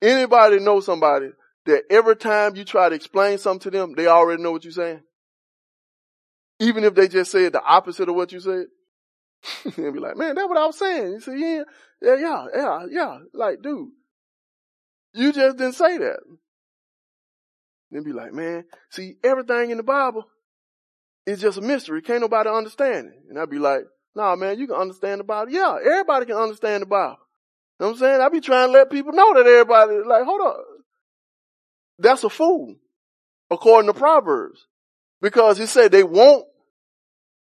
Anybody know somebody that every time you try to explain something to them, they already know what you're saying? Even if they just said the opposite of what you said? and be like, man, that's what I was saying. You see, yeah, yeah, yeah, yeah, yeah. Like, dude, you just didn't say that. Then be like, man, see, everything in the Bible is just a mystery. Can't nobody understand it. And I'd be like, nah, man, you can understand the Bible. Yeah, everybody can understand the Bible. You know what I'm saying? I be trying to let people know that everybody, like, hold up. That's a fool, according to Proverbs. Because he said they won't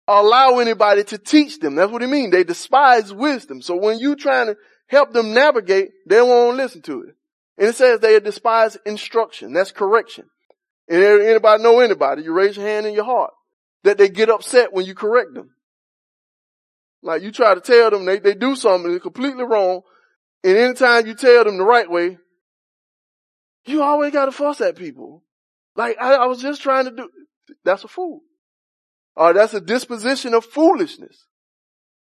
allow anybody to teach them. That's what he means. They despise wisdom. So when you trying to help them navigate, they won't listen to it. And it says they despise instruction. That's correction. And anybody know anybody, you raise your hand in your heart that they get upset when you correct them. Like you try to tell them they, they do something that's completely wrong. And anytime you tell them the right way, you always got to fuss at people. Like I, I was just trying to do, that's a fool. Or that's a disposition of foolishness.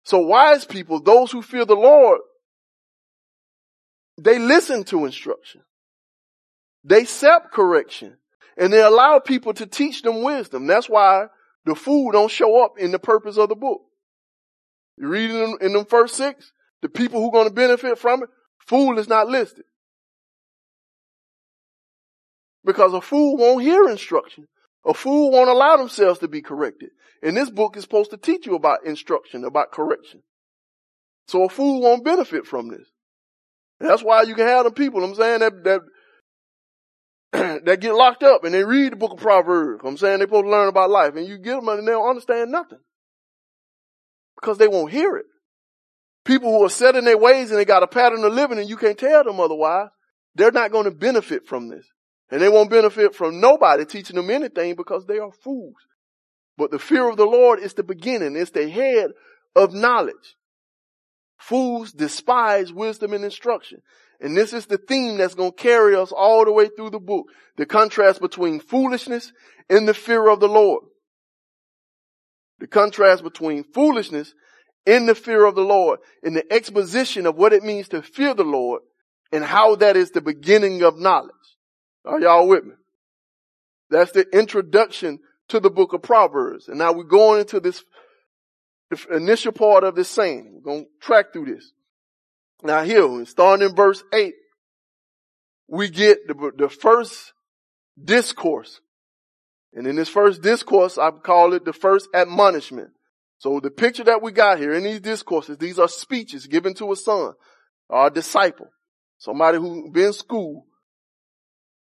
So wise people, those who fear the Lord, they listen to instruction. They accept correction. And they allow people to teach them wisdom. That's why the fool don't show up in the purpose of the book. You read in, in them first six, the people who are going to benefit from it, fool is not listed. Because a fool won't hear instruction. A fool won't allow themselves to be corrected. And this book is supposed to teach you about instruction, about correction. So a fool won't benefit from this. That's why you can have them people, I'm saying, that, that, that get locked up and they read the book of Proverbs. I'm saying they're supposed to learn about life and you get them and they don't understand nothing. Because they won't hear it. People who are set in their ways and they got a pattern of living and you can't tell them otherwise, they're not going to benefit from this. And they won't benefit from nobody teaching them anything because they are fools. But the fear of the Lord is the beginning. It's the head of knowledge. Fools despise wisdom and instruction. And this is the theme that's going to carry us all the way through the book. The contrast between foolishness and the fear of the Lord. The contrast between foolishness and the fear of the Lord in the exposition of what it means to fear the Lord and how that is the beginning of knowledge. Are y'all with me? That's the introduction to the book of Proverbs. And now we're going into this initial part of this saying. We're going to track through this. Now here, starting in verse 8, we get the, the first discourse. And in this first discourse, I call it the first admonishment. So the picture that we got here in these discourses, these are speeches given to a son or a disciple, somebody who's been in school.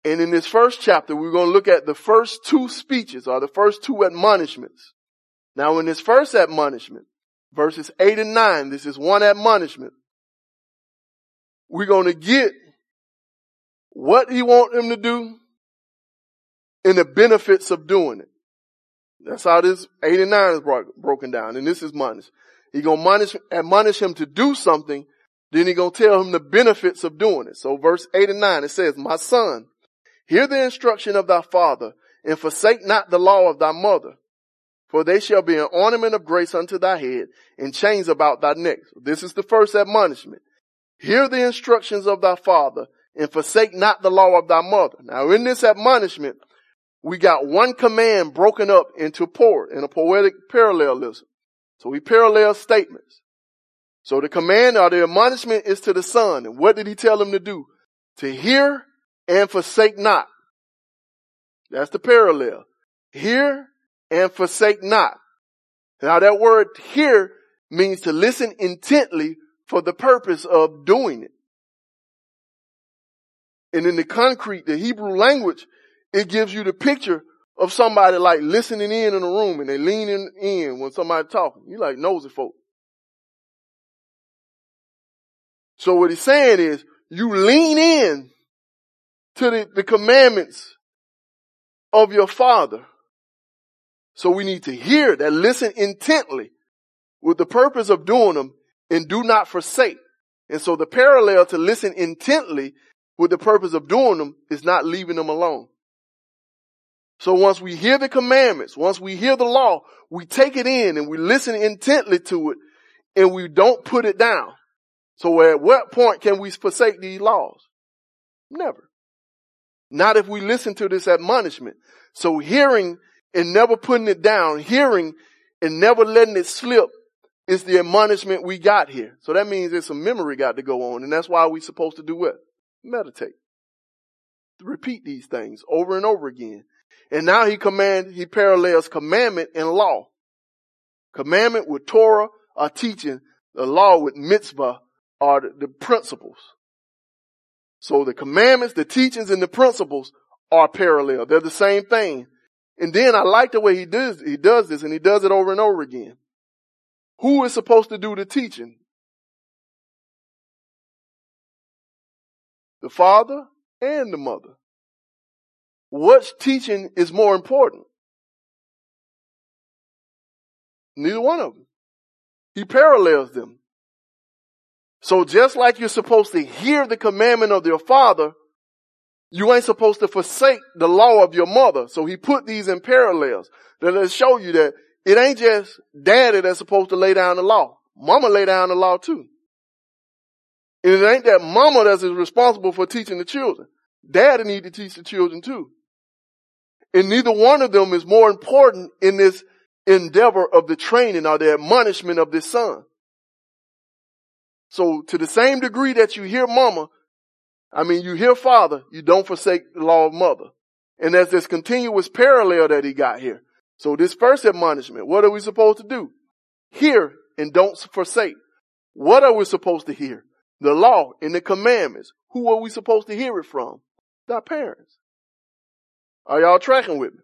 And in this first chapter, we're going to look at the first two speeches or the first two admonishments. Now in this first admonishment, verses eight and nine, this is one admonishment. We're going to get what he wants them to do and the benefits of doing it. That's how this eight and nine is bro- broken down. And this is minus. He gonna admonish, admonish him to do something. Then he gonna tell him the benefits of doing it. So verse 8 and 9, it says, My son, hear the instruction of thy father and forsake not the law of thy mother. For they shall be an ornament of grace unto thy head and chains about thy neck. This is the first admonishment. Hear the instructions of thy father and forsake not the law of thy mother. Now in this admonishment, we got one command broken up into four in a poetic parallelism. So we parallel statements. So the command or the admonishment is to the son. And what did he tell him to do? To hear and forsake not. That's the parallel. Hear and forsake not. Now that word hear means to listen intently for the purpose of doing it. And in the concrete, the Hebrew language, it gives you the picture of somebody like listening in in a room and they leaning in when somebody talking. You like nosy folk. So what he's saying is you lean in to the, the commandments of your father. So we need to hear that, listen intently with the purpose of doing them and do not forsake. And so the parallel to listen intently with the purpose of doing them is not leaving them alone. So once we hear the commandments, once we hear the law, we take it in and we listen intently to it and we don't put it down. So at what point can we forsake these laws? Never. Not if we listen to this admonishment. So hearing and never putting it down, hearing and never letting it slip is the admonishment we got here. So that means there's some memory got to go on and that's why we're supposed to do what? Meditate. Repeat these things over and over again. And now he command, he parallels commandment and law. Commandment with Torah are teaching, the law with mitzvah are the, the principles. So the commandments, the teachings, and the principles are parallel. They're the same thing. And then I like the way he does, he does this and he does it over and over again. Who is supposed to do the teaching? The father and the mother. Which teaching is more important? Neither one of them. He parallels them. So just like you're supposed to hear the commandment of your father, you ain't supposed to forsake the law of your mother. So he put these in parallels. That let's show you that it ain't just daddy that's supposed to lay down the law. Mama lay down the law too. And it ain't that mama that's responsible for teaching the children. Daddy need to teach the children too. And neither one of them is more important in this endeavor of the training or the admonishment of this son. So to the same degree that you hear mama, I mean, you hear father, you don't forsake the law of mother. And there's this continuous parallel that he got here. So this first admonishment, what are we supposed to do? Hear and don't forsake. What are we supposed to hear? The law and the commandments. Who are we supposed to hear it from? Our parents. Are y'all tracking with me?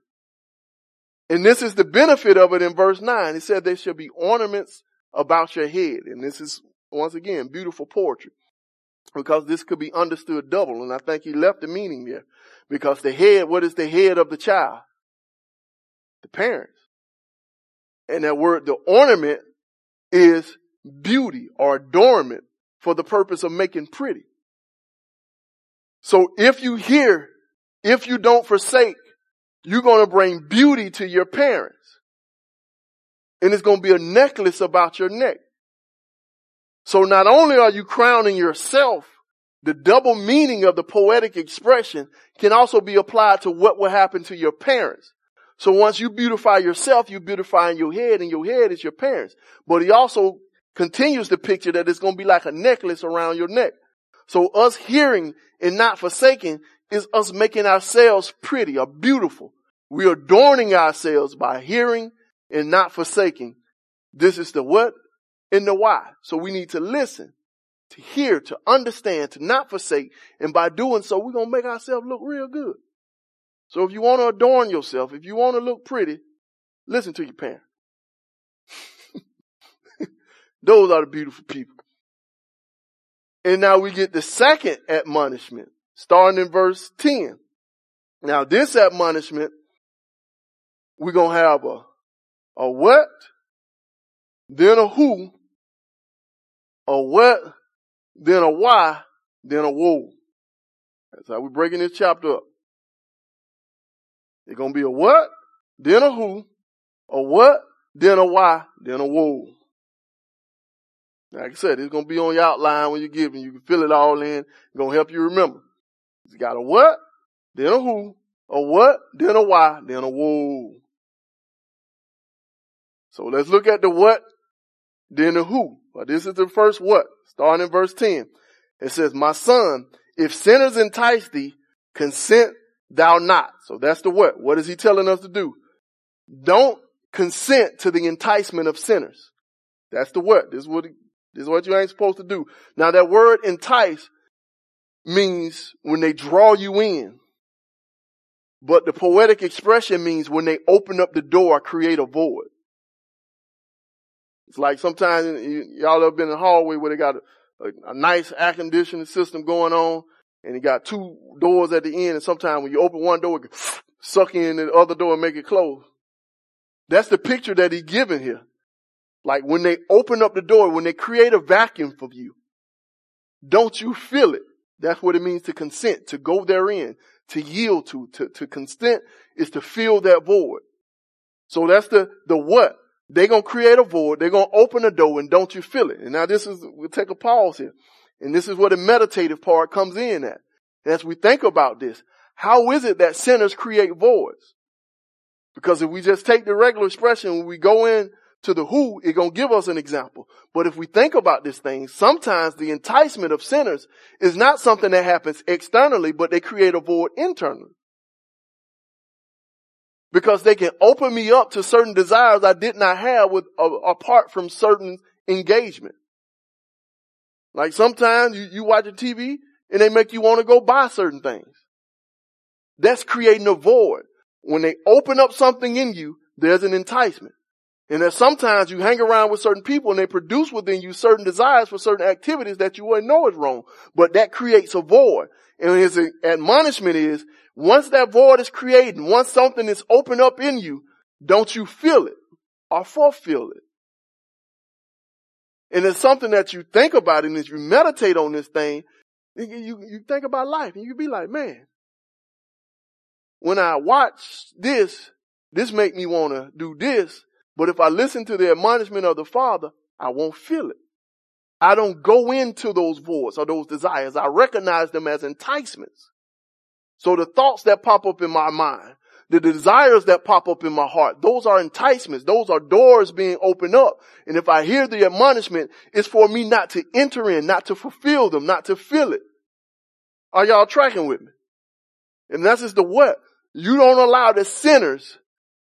And this is the benefit of it in verse 9. He said there shall be ornaments about your head. And this is, once again, beautiful poetry. Because this could be understood double. And I think he left the meaning there. Because the head, what is the head of the child? The parents. And that word, the ornament is beauty or adornment for the purpose of making pretty. So if you hear if you don't forsake, you're going to bring beauty to your parents. And it's going to be a necklace about your neck. So not only are you crowning yourself, the double meaning of the poetic expression can also be applied to what will happen to your parents. So once you beautify yourself, you beautify in your head and your head is your parents. But he also continues the picture that it's going to be like a necklace around your neck. So us hearing and not forsaking is us making ourselves pretty or beautiful. We're adorning ourselves by hearing and not forsaking This is the what and the why. So we need to listen, to hear, to understand, to not forsake. And by doing so, we're going to make ourselves look real good. So if you want to adorn yourself, if you want to look pretty, listen to your parents. Those are the beautiful people. And now we get the second admonishment, starting in verse 10. Now this admonishment, we're going to have a, a what, then a who, a what, then a why, then a woe. That's how we're breaking this chapter up. It's to be a what, then a who, a what, then a why, then a woe. Like I said, it's to be on your outline when you're giving. You can fill it all in. It's to help you remember. It's got a what, then a who, a what, then a why, then a woe. So let's look at the what, then the who. But this is the first what, starting in verse 10. It says, my son, if sinners entice thee, consent thou not. So that's the what. What is he telling us to do? Don't consent to the enticement of sinners. That's the what. This is what, this is what you ain't supposed to do. Now that word entice means when they draw you in. But the poetic expression means when they open up the door, create a void. It's like sometimes y'all have been in the hallway where they got a, a, a nice air conditioning system going on and you got two doors at the end and sometimes when you open one door, it can suck in the other door and make it close. That's the picture that he's giving here. Like when they open up the door, when they create a vacuum for you, don't you feel it? That's what it means to consent, to go therein, to yield to, to, to consent is to fill that void. So that's the, the what. They're going to create a void. They're going to open a door and don't you feel it? And now this is, we'll take a pause here. And this is where the meditative part comes in at. As we think about this, how is it that sinners create voids? Because if we just take the regular expression, when we go in to the who, it's going to give us an example. But if we think about this thing, sometimes the enticement of sinners is not something that happens externally, but they create a void internally. Because they can open me up to certain desires I did not have with, uh, apart from certain engagement. Like sometimes you, you watch a TV and they make you want to go buy certain things. That's creating a void. When they open up something in you, there's an enticement. And that sometimes you hang around with certain people and they produce within you certain desires for certain activities that you wouldn't know is wrong. But that creates a void. And his admonishment is, once that void is created, once something is opened up in you, don't you feel it or fulfill it. And it's something that you think about and as you meditate on this thing, you, you think about life and you be like, man, when I watch this, this make me want to do this but if I listen to the admonishment of the Father, I won't feel it. I don't go into those voids or those desires. I recognize them as enticements. So the thoughts that pop up in my mind, the desires that pop up in my heart, those are enticements. Those are doors being opened up. And if I hear the admonishment, it's for me not to enter in, not to fulfill them, not to feel it. Are y'all tracking with me? And that's just the what. You don't allow the sinners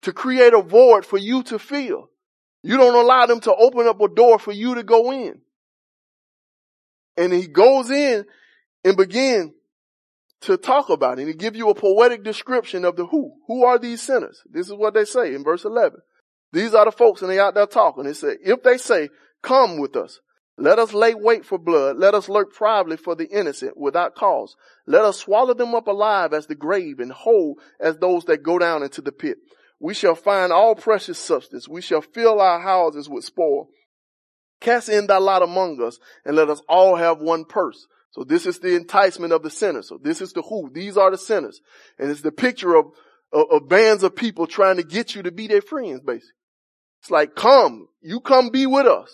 to create a void for you to fill. You don't allow them to open up a door for you to go in. And he goes in and begin to talk about it and give you a poetic description of the who. Who are these sinners? This is what they say in verse 11. These are the folks and they out there talking. They say, if they say, come with us, let us lay wait for blood. Let us lurk privately for the innocent without cause. Let us swallow them up alive as the grave and whole as those that go down into the pit. We shall find all precious substance. We shall fill our houses with spoil. Cast in thy lot among us and let us all have one purse. So this is the enticement of the sinners. So this is the who. These are the sinners. And it's the picture of, of, of bands of people trying to get you to be their friends, basically. It's like, come, you come be with us.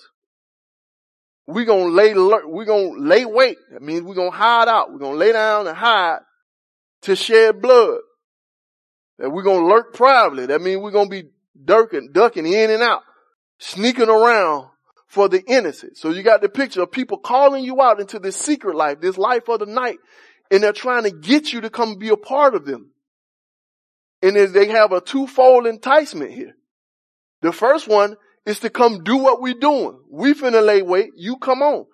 We're gonna lay, we're gonna lay wait. That means we're gonna hide out. We're gonna lay down and hide to shed blood. That we're to lurk privately. That means we're to be ducking, ducking in and out, sneaking around for the innocent. So you got the picture of people calling you out into this secret life, this life of the night, and they're trying to get you to come be a part of them. And they have a twofold enticement here. The first one is to come do what we're doing. We finna lay wait. You come on.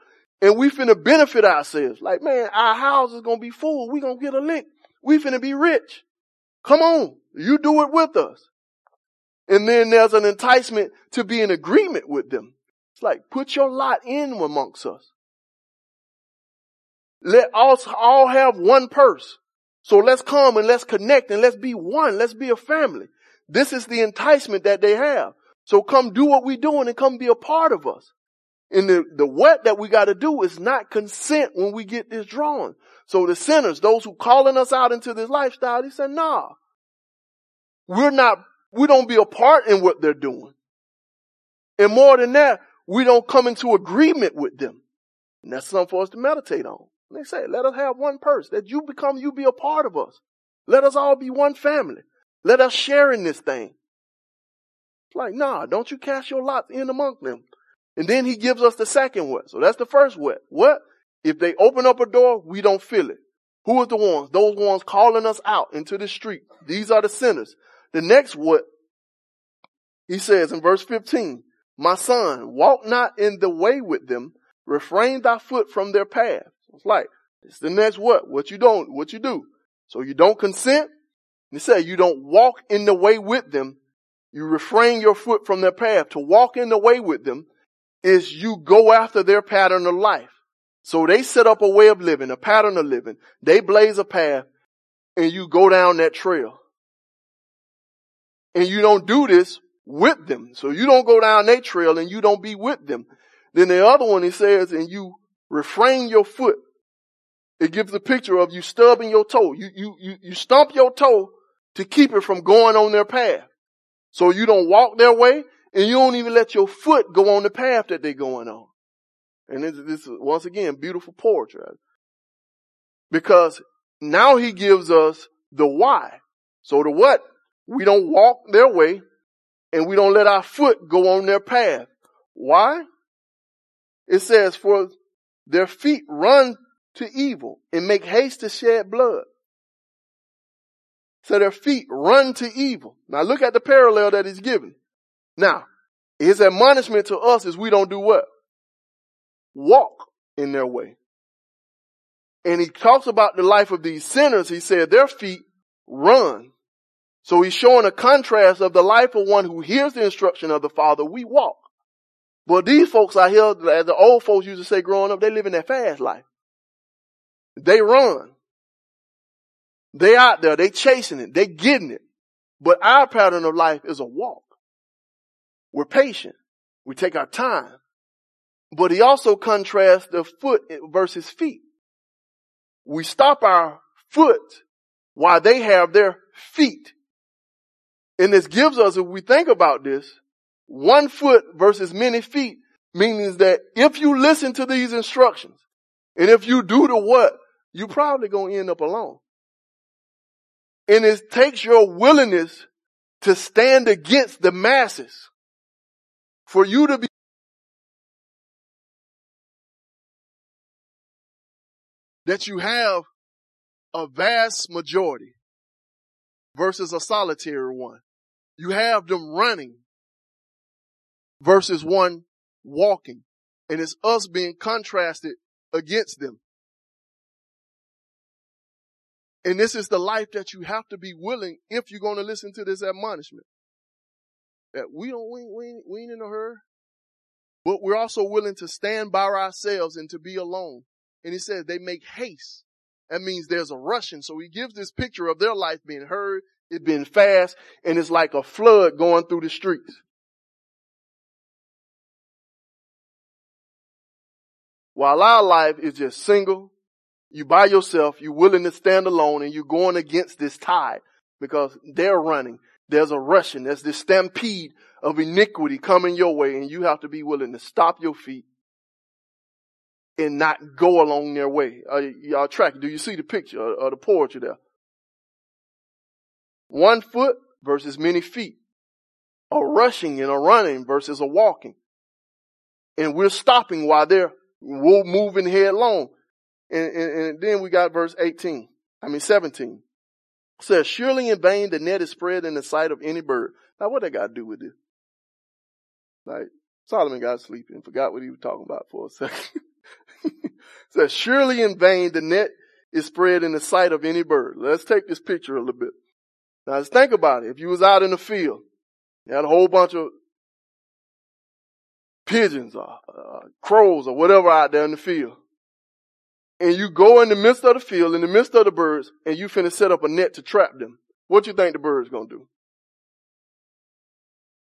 And we finna benefit ourselves. Like, man, our house is gonna be full. We gonna get a lick. We finna be rich. Come on. You do it with us. And then there's an enticement to be in agreement with them. It's like, put your lot in amongst us. Let us all have one purse. So let's come and let's connect and let's be one. Let's be a family. This is the enticement that they have. So come do what we're doing and come be a part of us. And the, the what that we got to do is not consent when we get this drawing. So the sinners, those who calling us out into this lifestyle, they said, nah, we're not, we don't be a part in what they're doing. And more than that, we don't come into agreement with them. And that's something for us to meditate on. And they say, let us have one purse, that you become, you be a part of us. Let us all be one family. Let us share in this thing. It's like, nah, don't you cast your lot in among them. And then he gives us the second what. So that's the first what. What? If they open up a door, we don't feel it. Who are the ones? Those ones calling us out into the street. These are the sinners. The next what? He says in verse 15, my son, walk not in the way with them, refrain thy foot from their path. It's like, it's the next what? What you don't, what you do. So you don't consent. He said you don't walk in the way with them. You refrain your foot from their path. To walk in the way with them is you go after their pattern of life. So they set up a way of living, a pattern of living. They blaze a path and you go down that trail. And you don't do this with them. So you don't go down that trail and you don't be with them. Then the other one, he says, and you refrain your foot. It gives a picture of you stubbing your toe. You, you, you, you stump your toe to keep it from going on their path. So you don't walk their way and you don't even let your foot go on the path that they're going on. And this, this is once again beautiful poetry. Because now he gives us the why. So the what? We don't walk their way and we don't let our foot go on their path. Why? It says, for their feet run to evil and make haste to shed blood. So their feet run to evil. Now look at the parallel that he's given. Now, his admonishment to us is we don't do what? Walk in their way. And he talks about the life of these sinners. He said their feet run. So he's showing a contrast of the life of one who hears the instruction of the Father. We walk. But these folks out here, as the old folks used to say growing up, they live in that fast life. They run. They out there, they chasing it, they getting it. But our pattern of life is a walk. We're patient. We take our time. But he also contrasts the foot versus feet. We stop our foot while they have their feet. And this gives us, if we think about this, one foot versus many feet means that if you listen to these instructions and if you do the what, you're probably gonna end up alone. And it takes your willingness to stand against the masses for you to be that you have a vast majority versus a solitary one. You have them running versus one walking. And it's us being contrasted against them. And this is the life that you have to be willing if you're going to listen to this admonishment. That we don't, we, we, we ain't in a hurry, but we're also willing to stand by ourselves and to be alone. And he says they make haste. That means there's a rushing. So he gives this picture of their life being heard, it being fast, and it's like a flood going through the streets. While our life is just single, you by yourself, you're willing to stand alone and you're going against this tide because they're running. There's a rushing. There's this stampede of iniquity coming your way and you have to be willing to stop your feet and not go along their way. Uh, y'all track. Do you see the picture or, of the poetry there? One foot versus many feet. A rushing and a running versus a walking. And we're stopping while they're moving headlong. And, and, and then we got verse 18. I mean 17. It says, surely in vain the net is spread in the sight of any bird. Now what that got to do with this? Like Solomon got sleepy and forgot what he was talking about for a second. says, surely in vain the net is spread in the sight of any bird. Let's take this picture a little bit. Now let's think about it. If you was out in the field, you had a whole bunch of pigeons or uh, crows or whatever out there in the field. And you go in the midst of the field, in the midst of the birds, and you finna set up a net to trap them. What you think the bird's gonna do?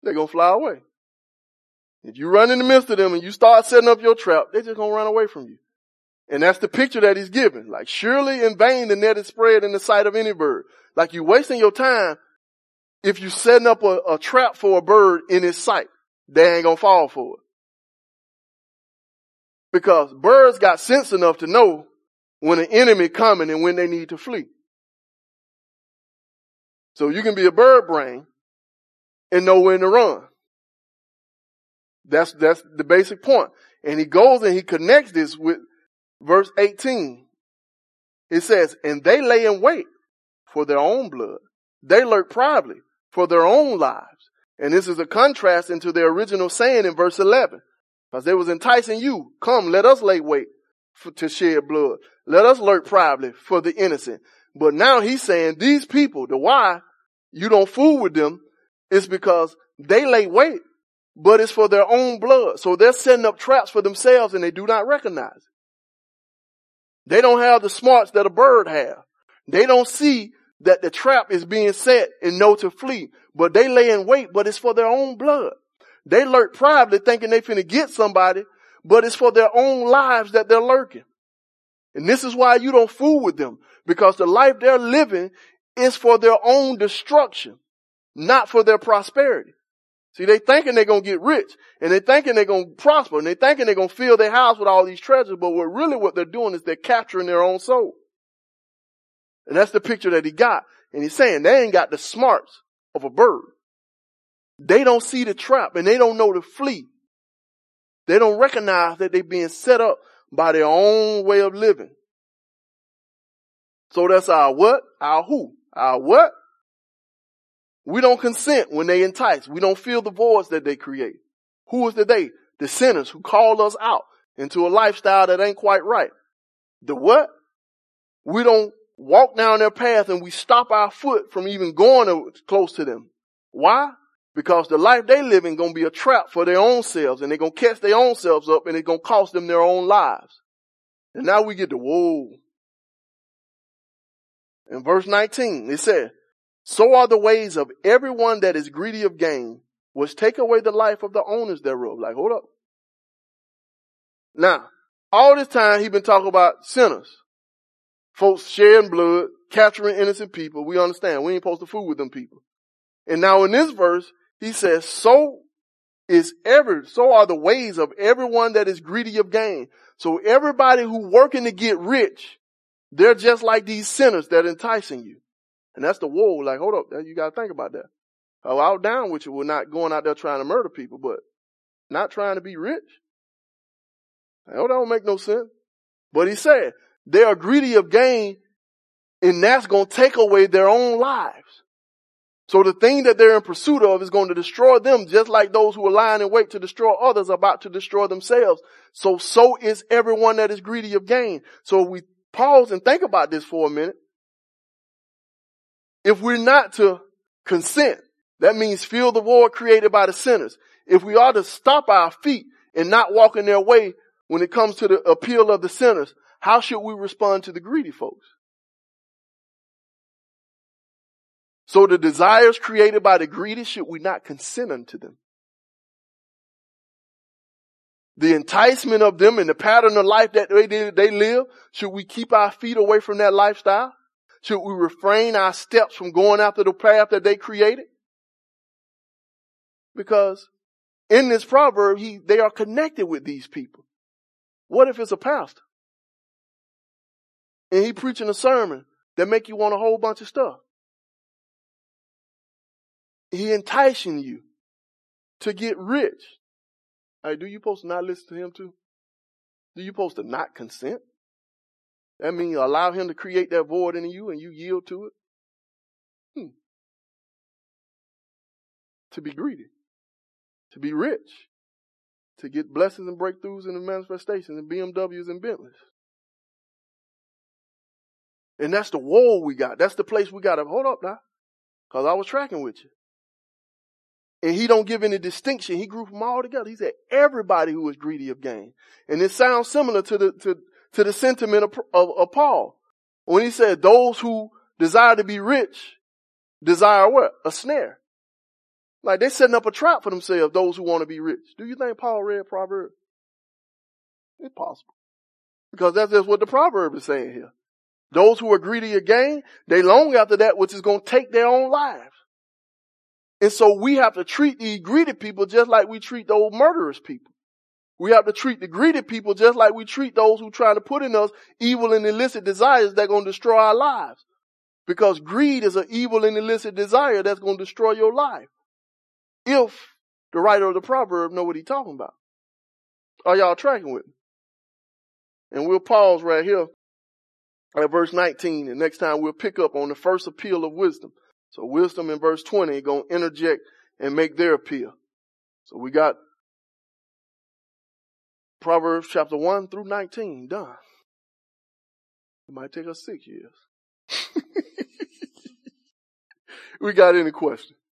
They're gonna fly away. If you run in the midst of them and you start setting up your trap, they're just gonna run away from you. And that's the picture that he's given. Like surely in vain the net is spread in the sight of any bird. Like you're wasting your time if you're setting up a, a trap for a bird in its sight. They ain't gonna fall for it. Because birds got sense enough to know when an enemy coming and when they need to flee. So you can be a bird brain and know when to run. That's, that's the basic point. And he goes and he connects this with verse 18. It says, and they lay in wait for their own blood. They lurk privately for their own lives. And this is a contrast into their original saying in verse 11. Because they was enticing you. Come, let us lay wait for, to shed blood. Let us lurk privately for the innocent. But now he's saying these people, the why you don't fool with them is because they lay wait, but it's for their own blood. So they're setting up traps for themselves and they do not recognize it. They don't have the smarts that a bird have. They don't see that the trap is being set and know to flee, but they lay in wait, but it's for their own blood. They lurk privately thinking they finna get somebody, but it's for their own lives that they're lurking. And this is why you don't fool with them because the life they're living is for their own destruction, not for their prosperity. See, they thinking they're to get rich and they thinking they're to prosper and they thinking they're to fill their house with all these treasures. But what really what they're doing is they're capturing their own soul. And that's the picture that he got. And he's saying they ain't got the smarts of a bird. They don't see the trap and they don't know to flee. They don't recognize that they're being set up by their own way of living. So that's our what? Our who? Our what? We don't consent when they entice. We don't fill the voids that they create. Who is the they? The sinners who call us out into a lifestyle that ain't quite right. The what? We don't walk down their path and we stop our foot from even going close to them. Why? Because the life they live in gonna be a trap for their own selves and they're gonna catch their own selves up and it's gonna cost them their own lives. And now we get to whoa. In verse 19, it said, so are the ways of everyone that is greedy of gain, which take away the life of the owners thereof. Like, hold up. Now, all this time he's been talking about sinners. Folks shedding blood, capturing innocent people. We understand. We ain't supposed to fool with them people. And now in this verse, he says, so is ever, so are the ways of everyone that is greedy of gain. So everybody who working to get rich, they're just like these sinners that enticing you. And that's the woe. Like, hold up, you gotta think about that. Oh, I'll down with you. We're not going out there trying to murder people, but not trying to be rich. Oh, that don't make no sense. But he said, they are greedy of gain and that's going to take away their own lives. So the thing that they're in pursuit of is going to destroy them just like those who are lying in wait to destroy others are about to destroy themselves. So, so is everyone that is greedy of gain. So we pause and think about this for a minute. If we're not to consent, that means fill the void created by the sinners. If we are to stop our feet and not walk in their way when it comes to the appeal of the sinners, how should we respond to the greedy folks? So the desires created by the greedy, should we not consent unto them? The enticement of them and the pattern of life that they, they live, should we keep our feet away from that lifestyle? Should we refrain our steps from going after the path that they created? Because in this proverb, he, they are connected with these people. What if it's a pastor? And he preaching a sermon that make you want a whole bunch of stuff. He enticing you to get rich. Hey, do you supposed to not listen to him too? Do you supposed to not consent? That means allow him to create that void in you and you yield to it. Hmm. To be greedy. to be rich, to get blessings and breakthroughs and manifestations and BMWs and Bentleys. And that's the wall we got. That's the place we got to hold up now. Cause I was tracking with you. And he don't give any distinction. He grouped them all together. He said everybody who is greedy of gain. And it sounds similar to the, to, to the sentiment of, of, of Paul. When he said those who desire to be rich desire what? A snare. Like they're setting up a trap for themselves, those who want to be rich. Do you think Paul read Proverbs? It's possible. Because that's just what the proverb is saying here. Those who are greedy of gain, they long after that which is going to take their own lives. And so we have to treat these greedy people just like we treat those murderous people. We have to treat the greedy people just like we treat those who try to put in us evil and illicit desires that are going to destroy our lives. Because greed is an evil and illicit desire that's going to destroy your life. If the writer of the proverb know what he's talking about. Are y'all tracking with me? And we'll pause right here at verse 19 and next time we'll pick up on the first appeal of wisdom. So wisdom in verse 20 going to interject and make their appeal. So we got Proverbs chapter 1 through 19 done. It might take us six years. we got any question?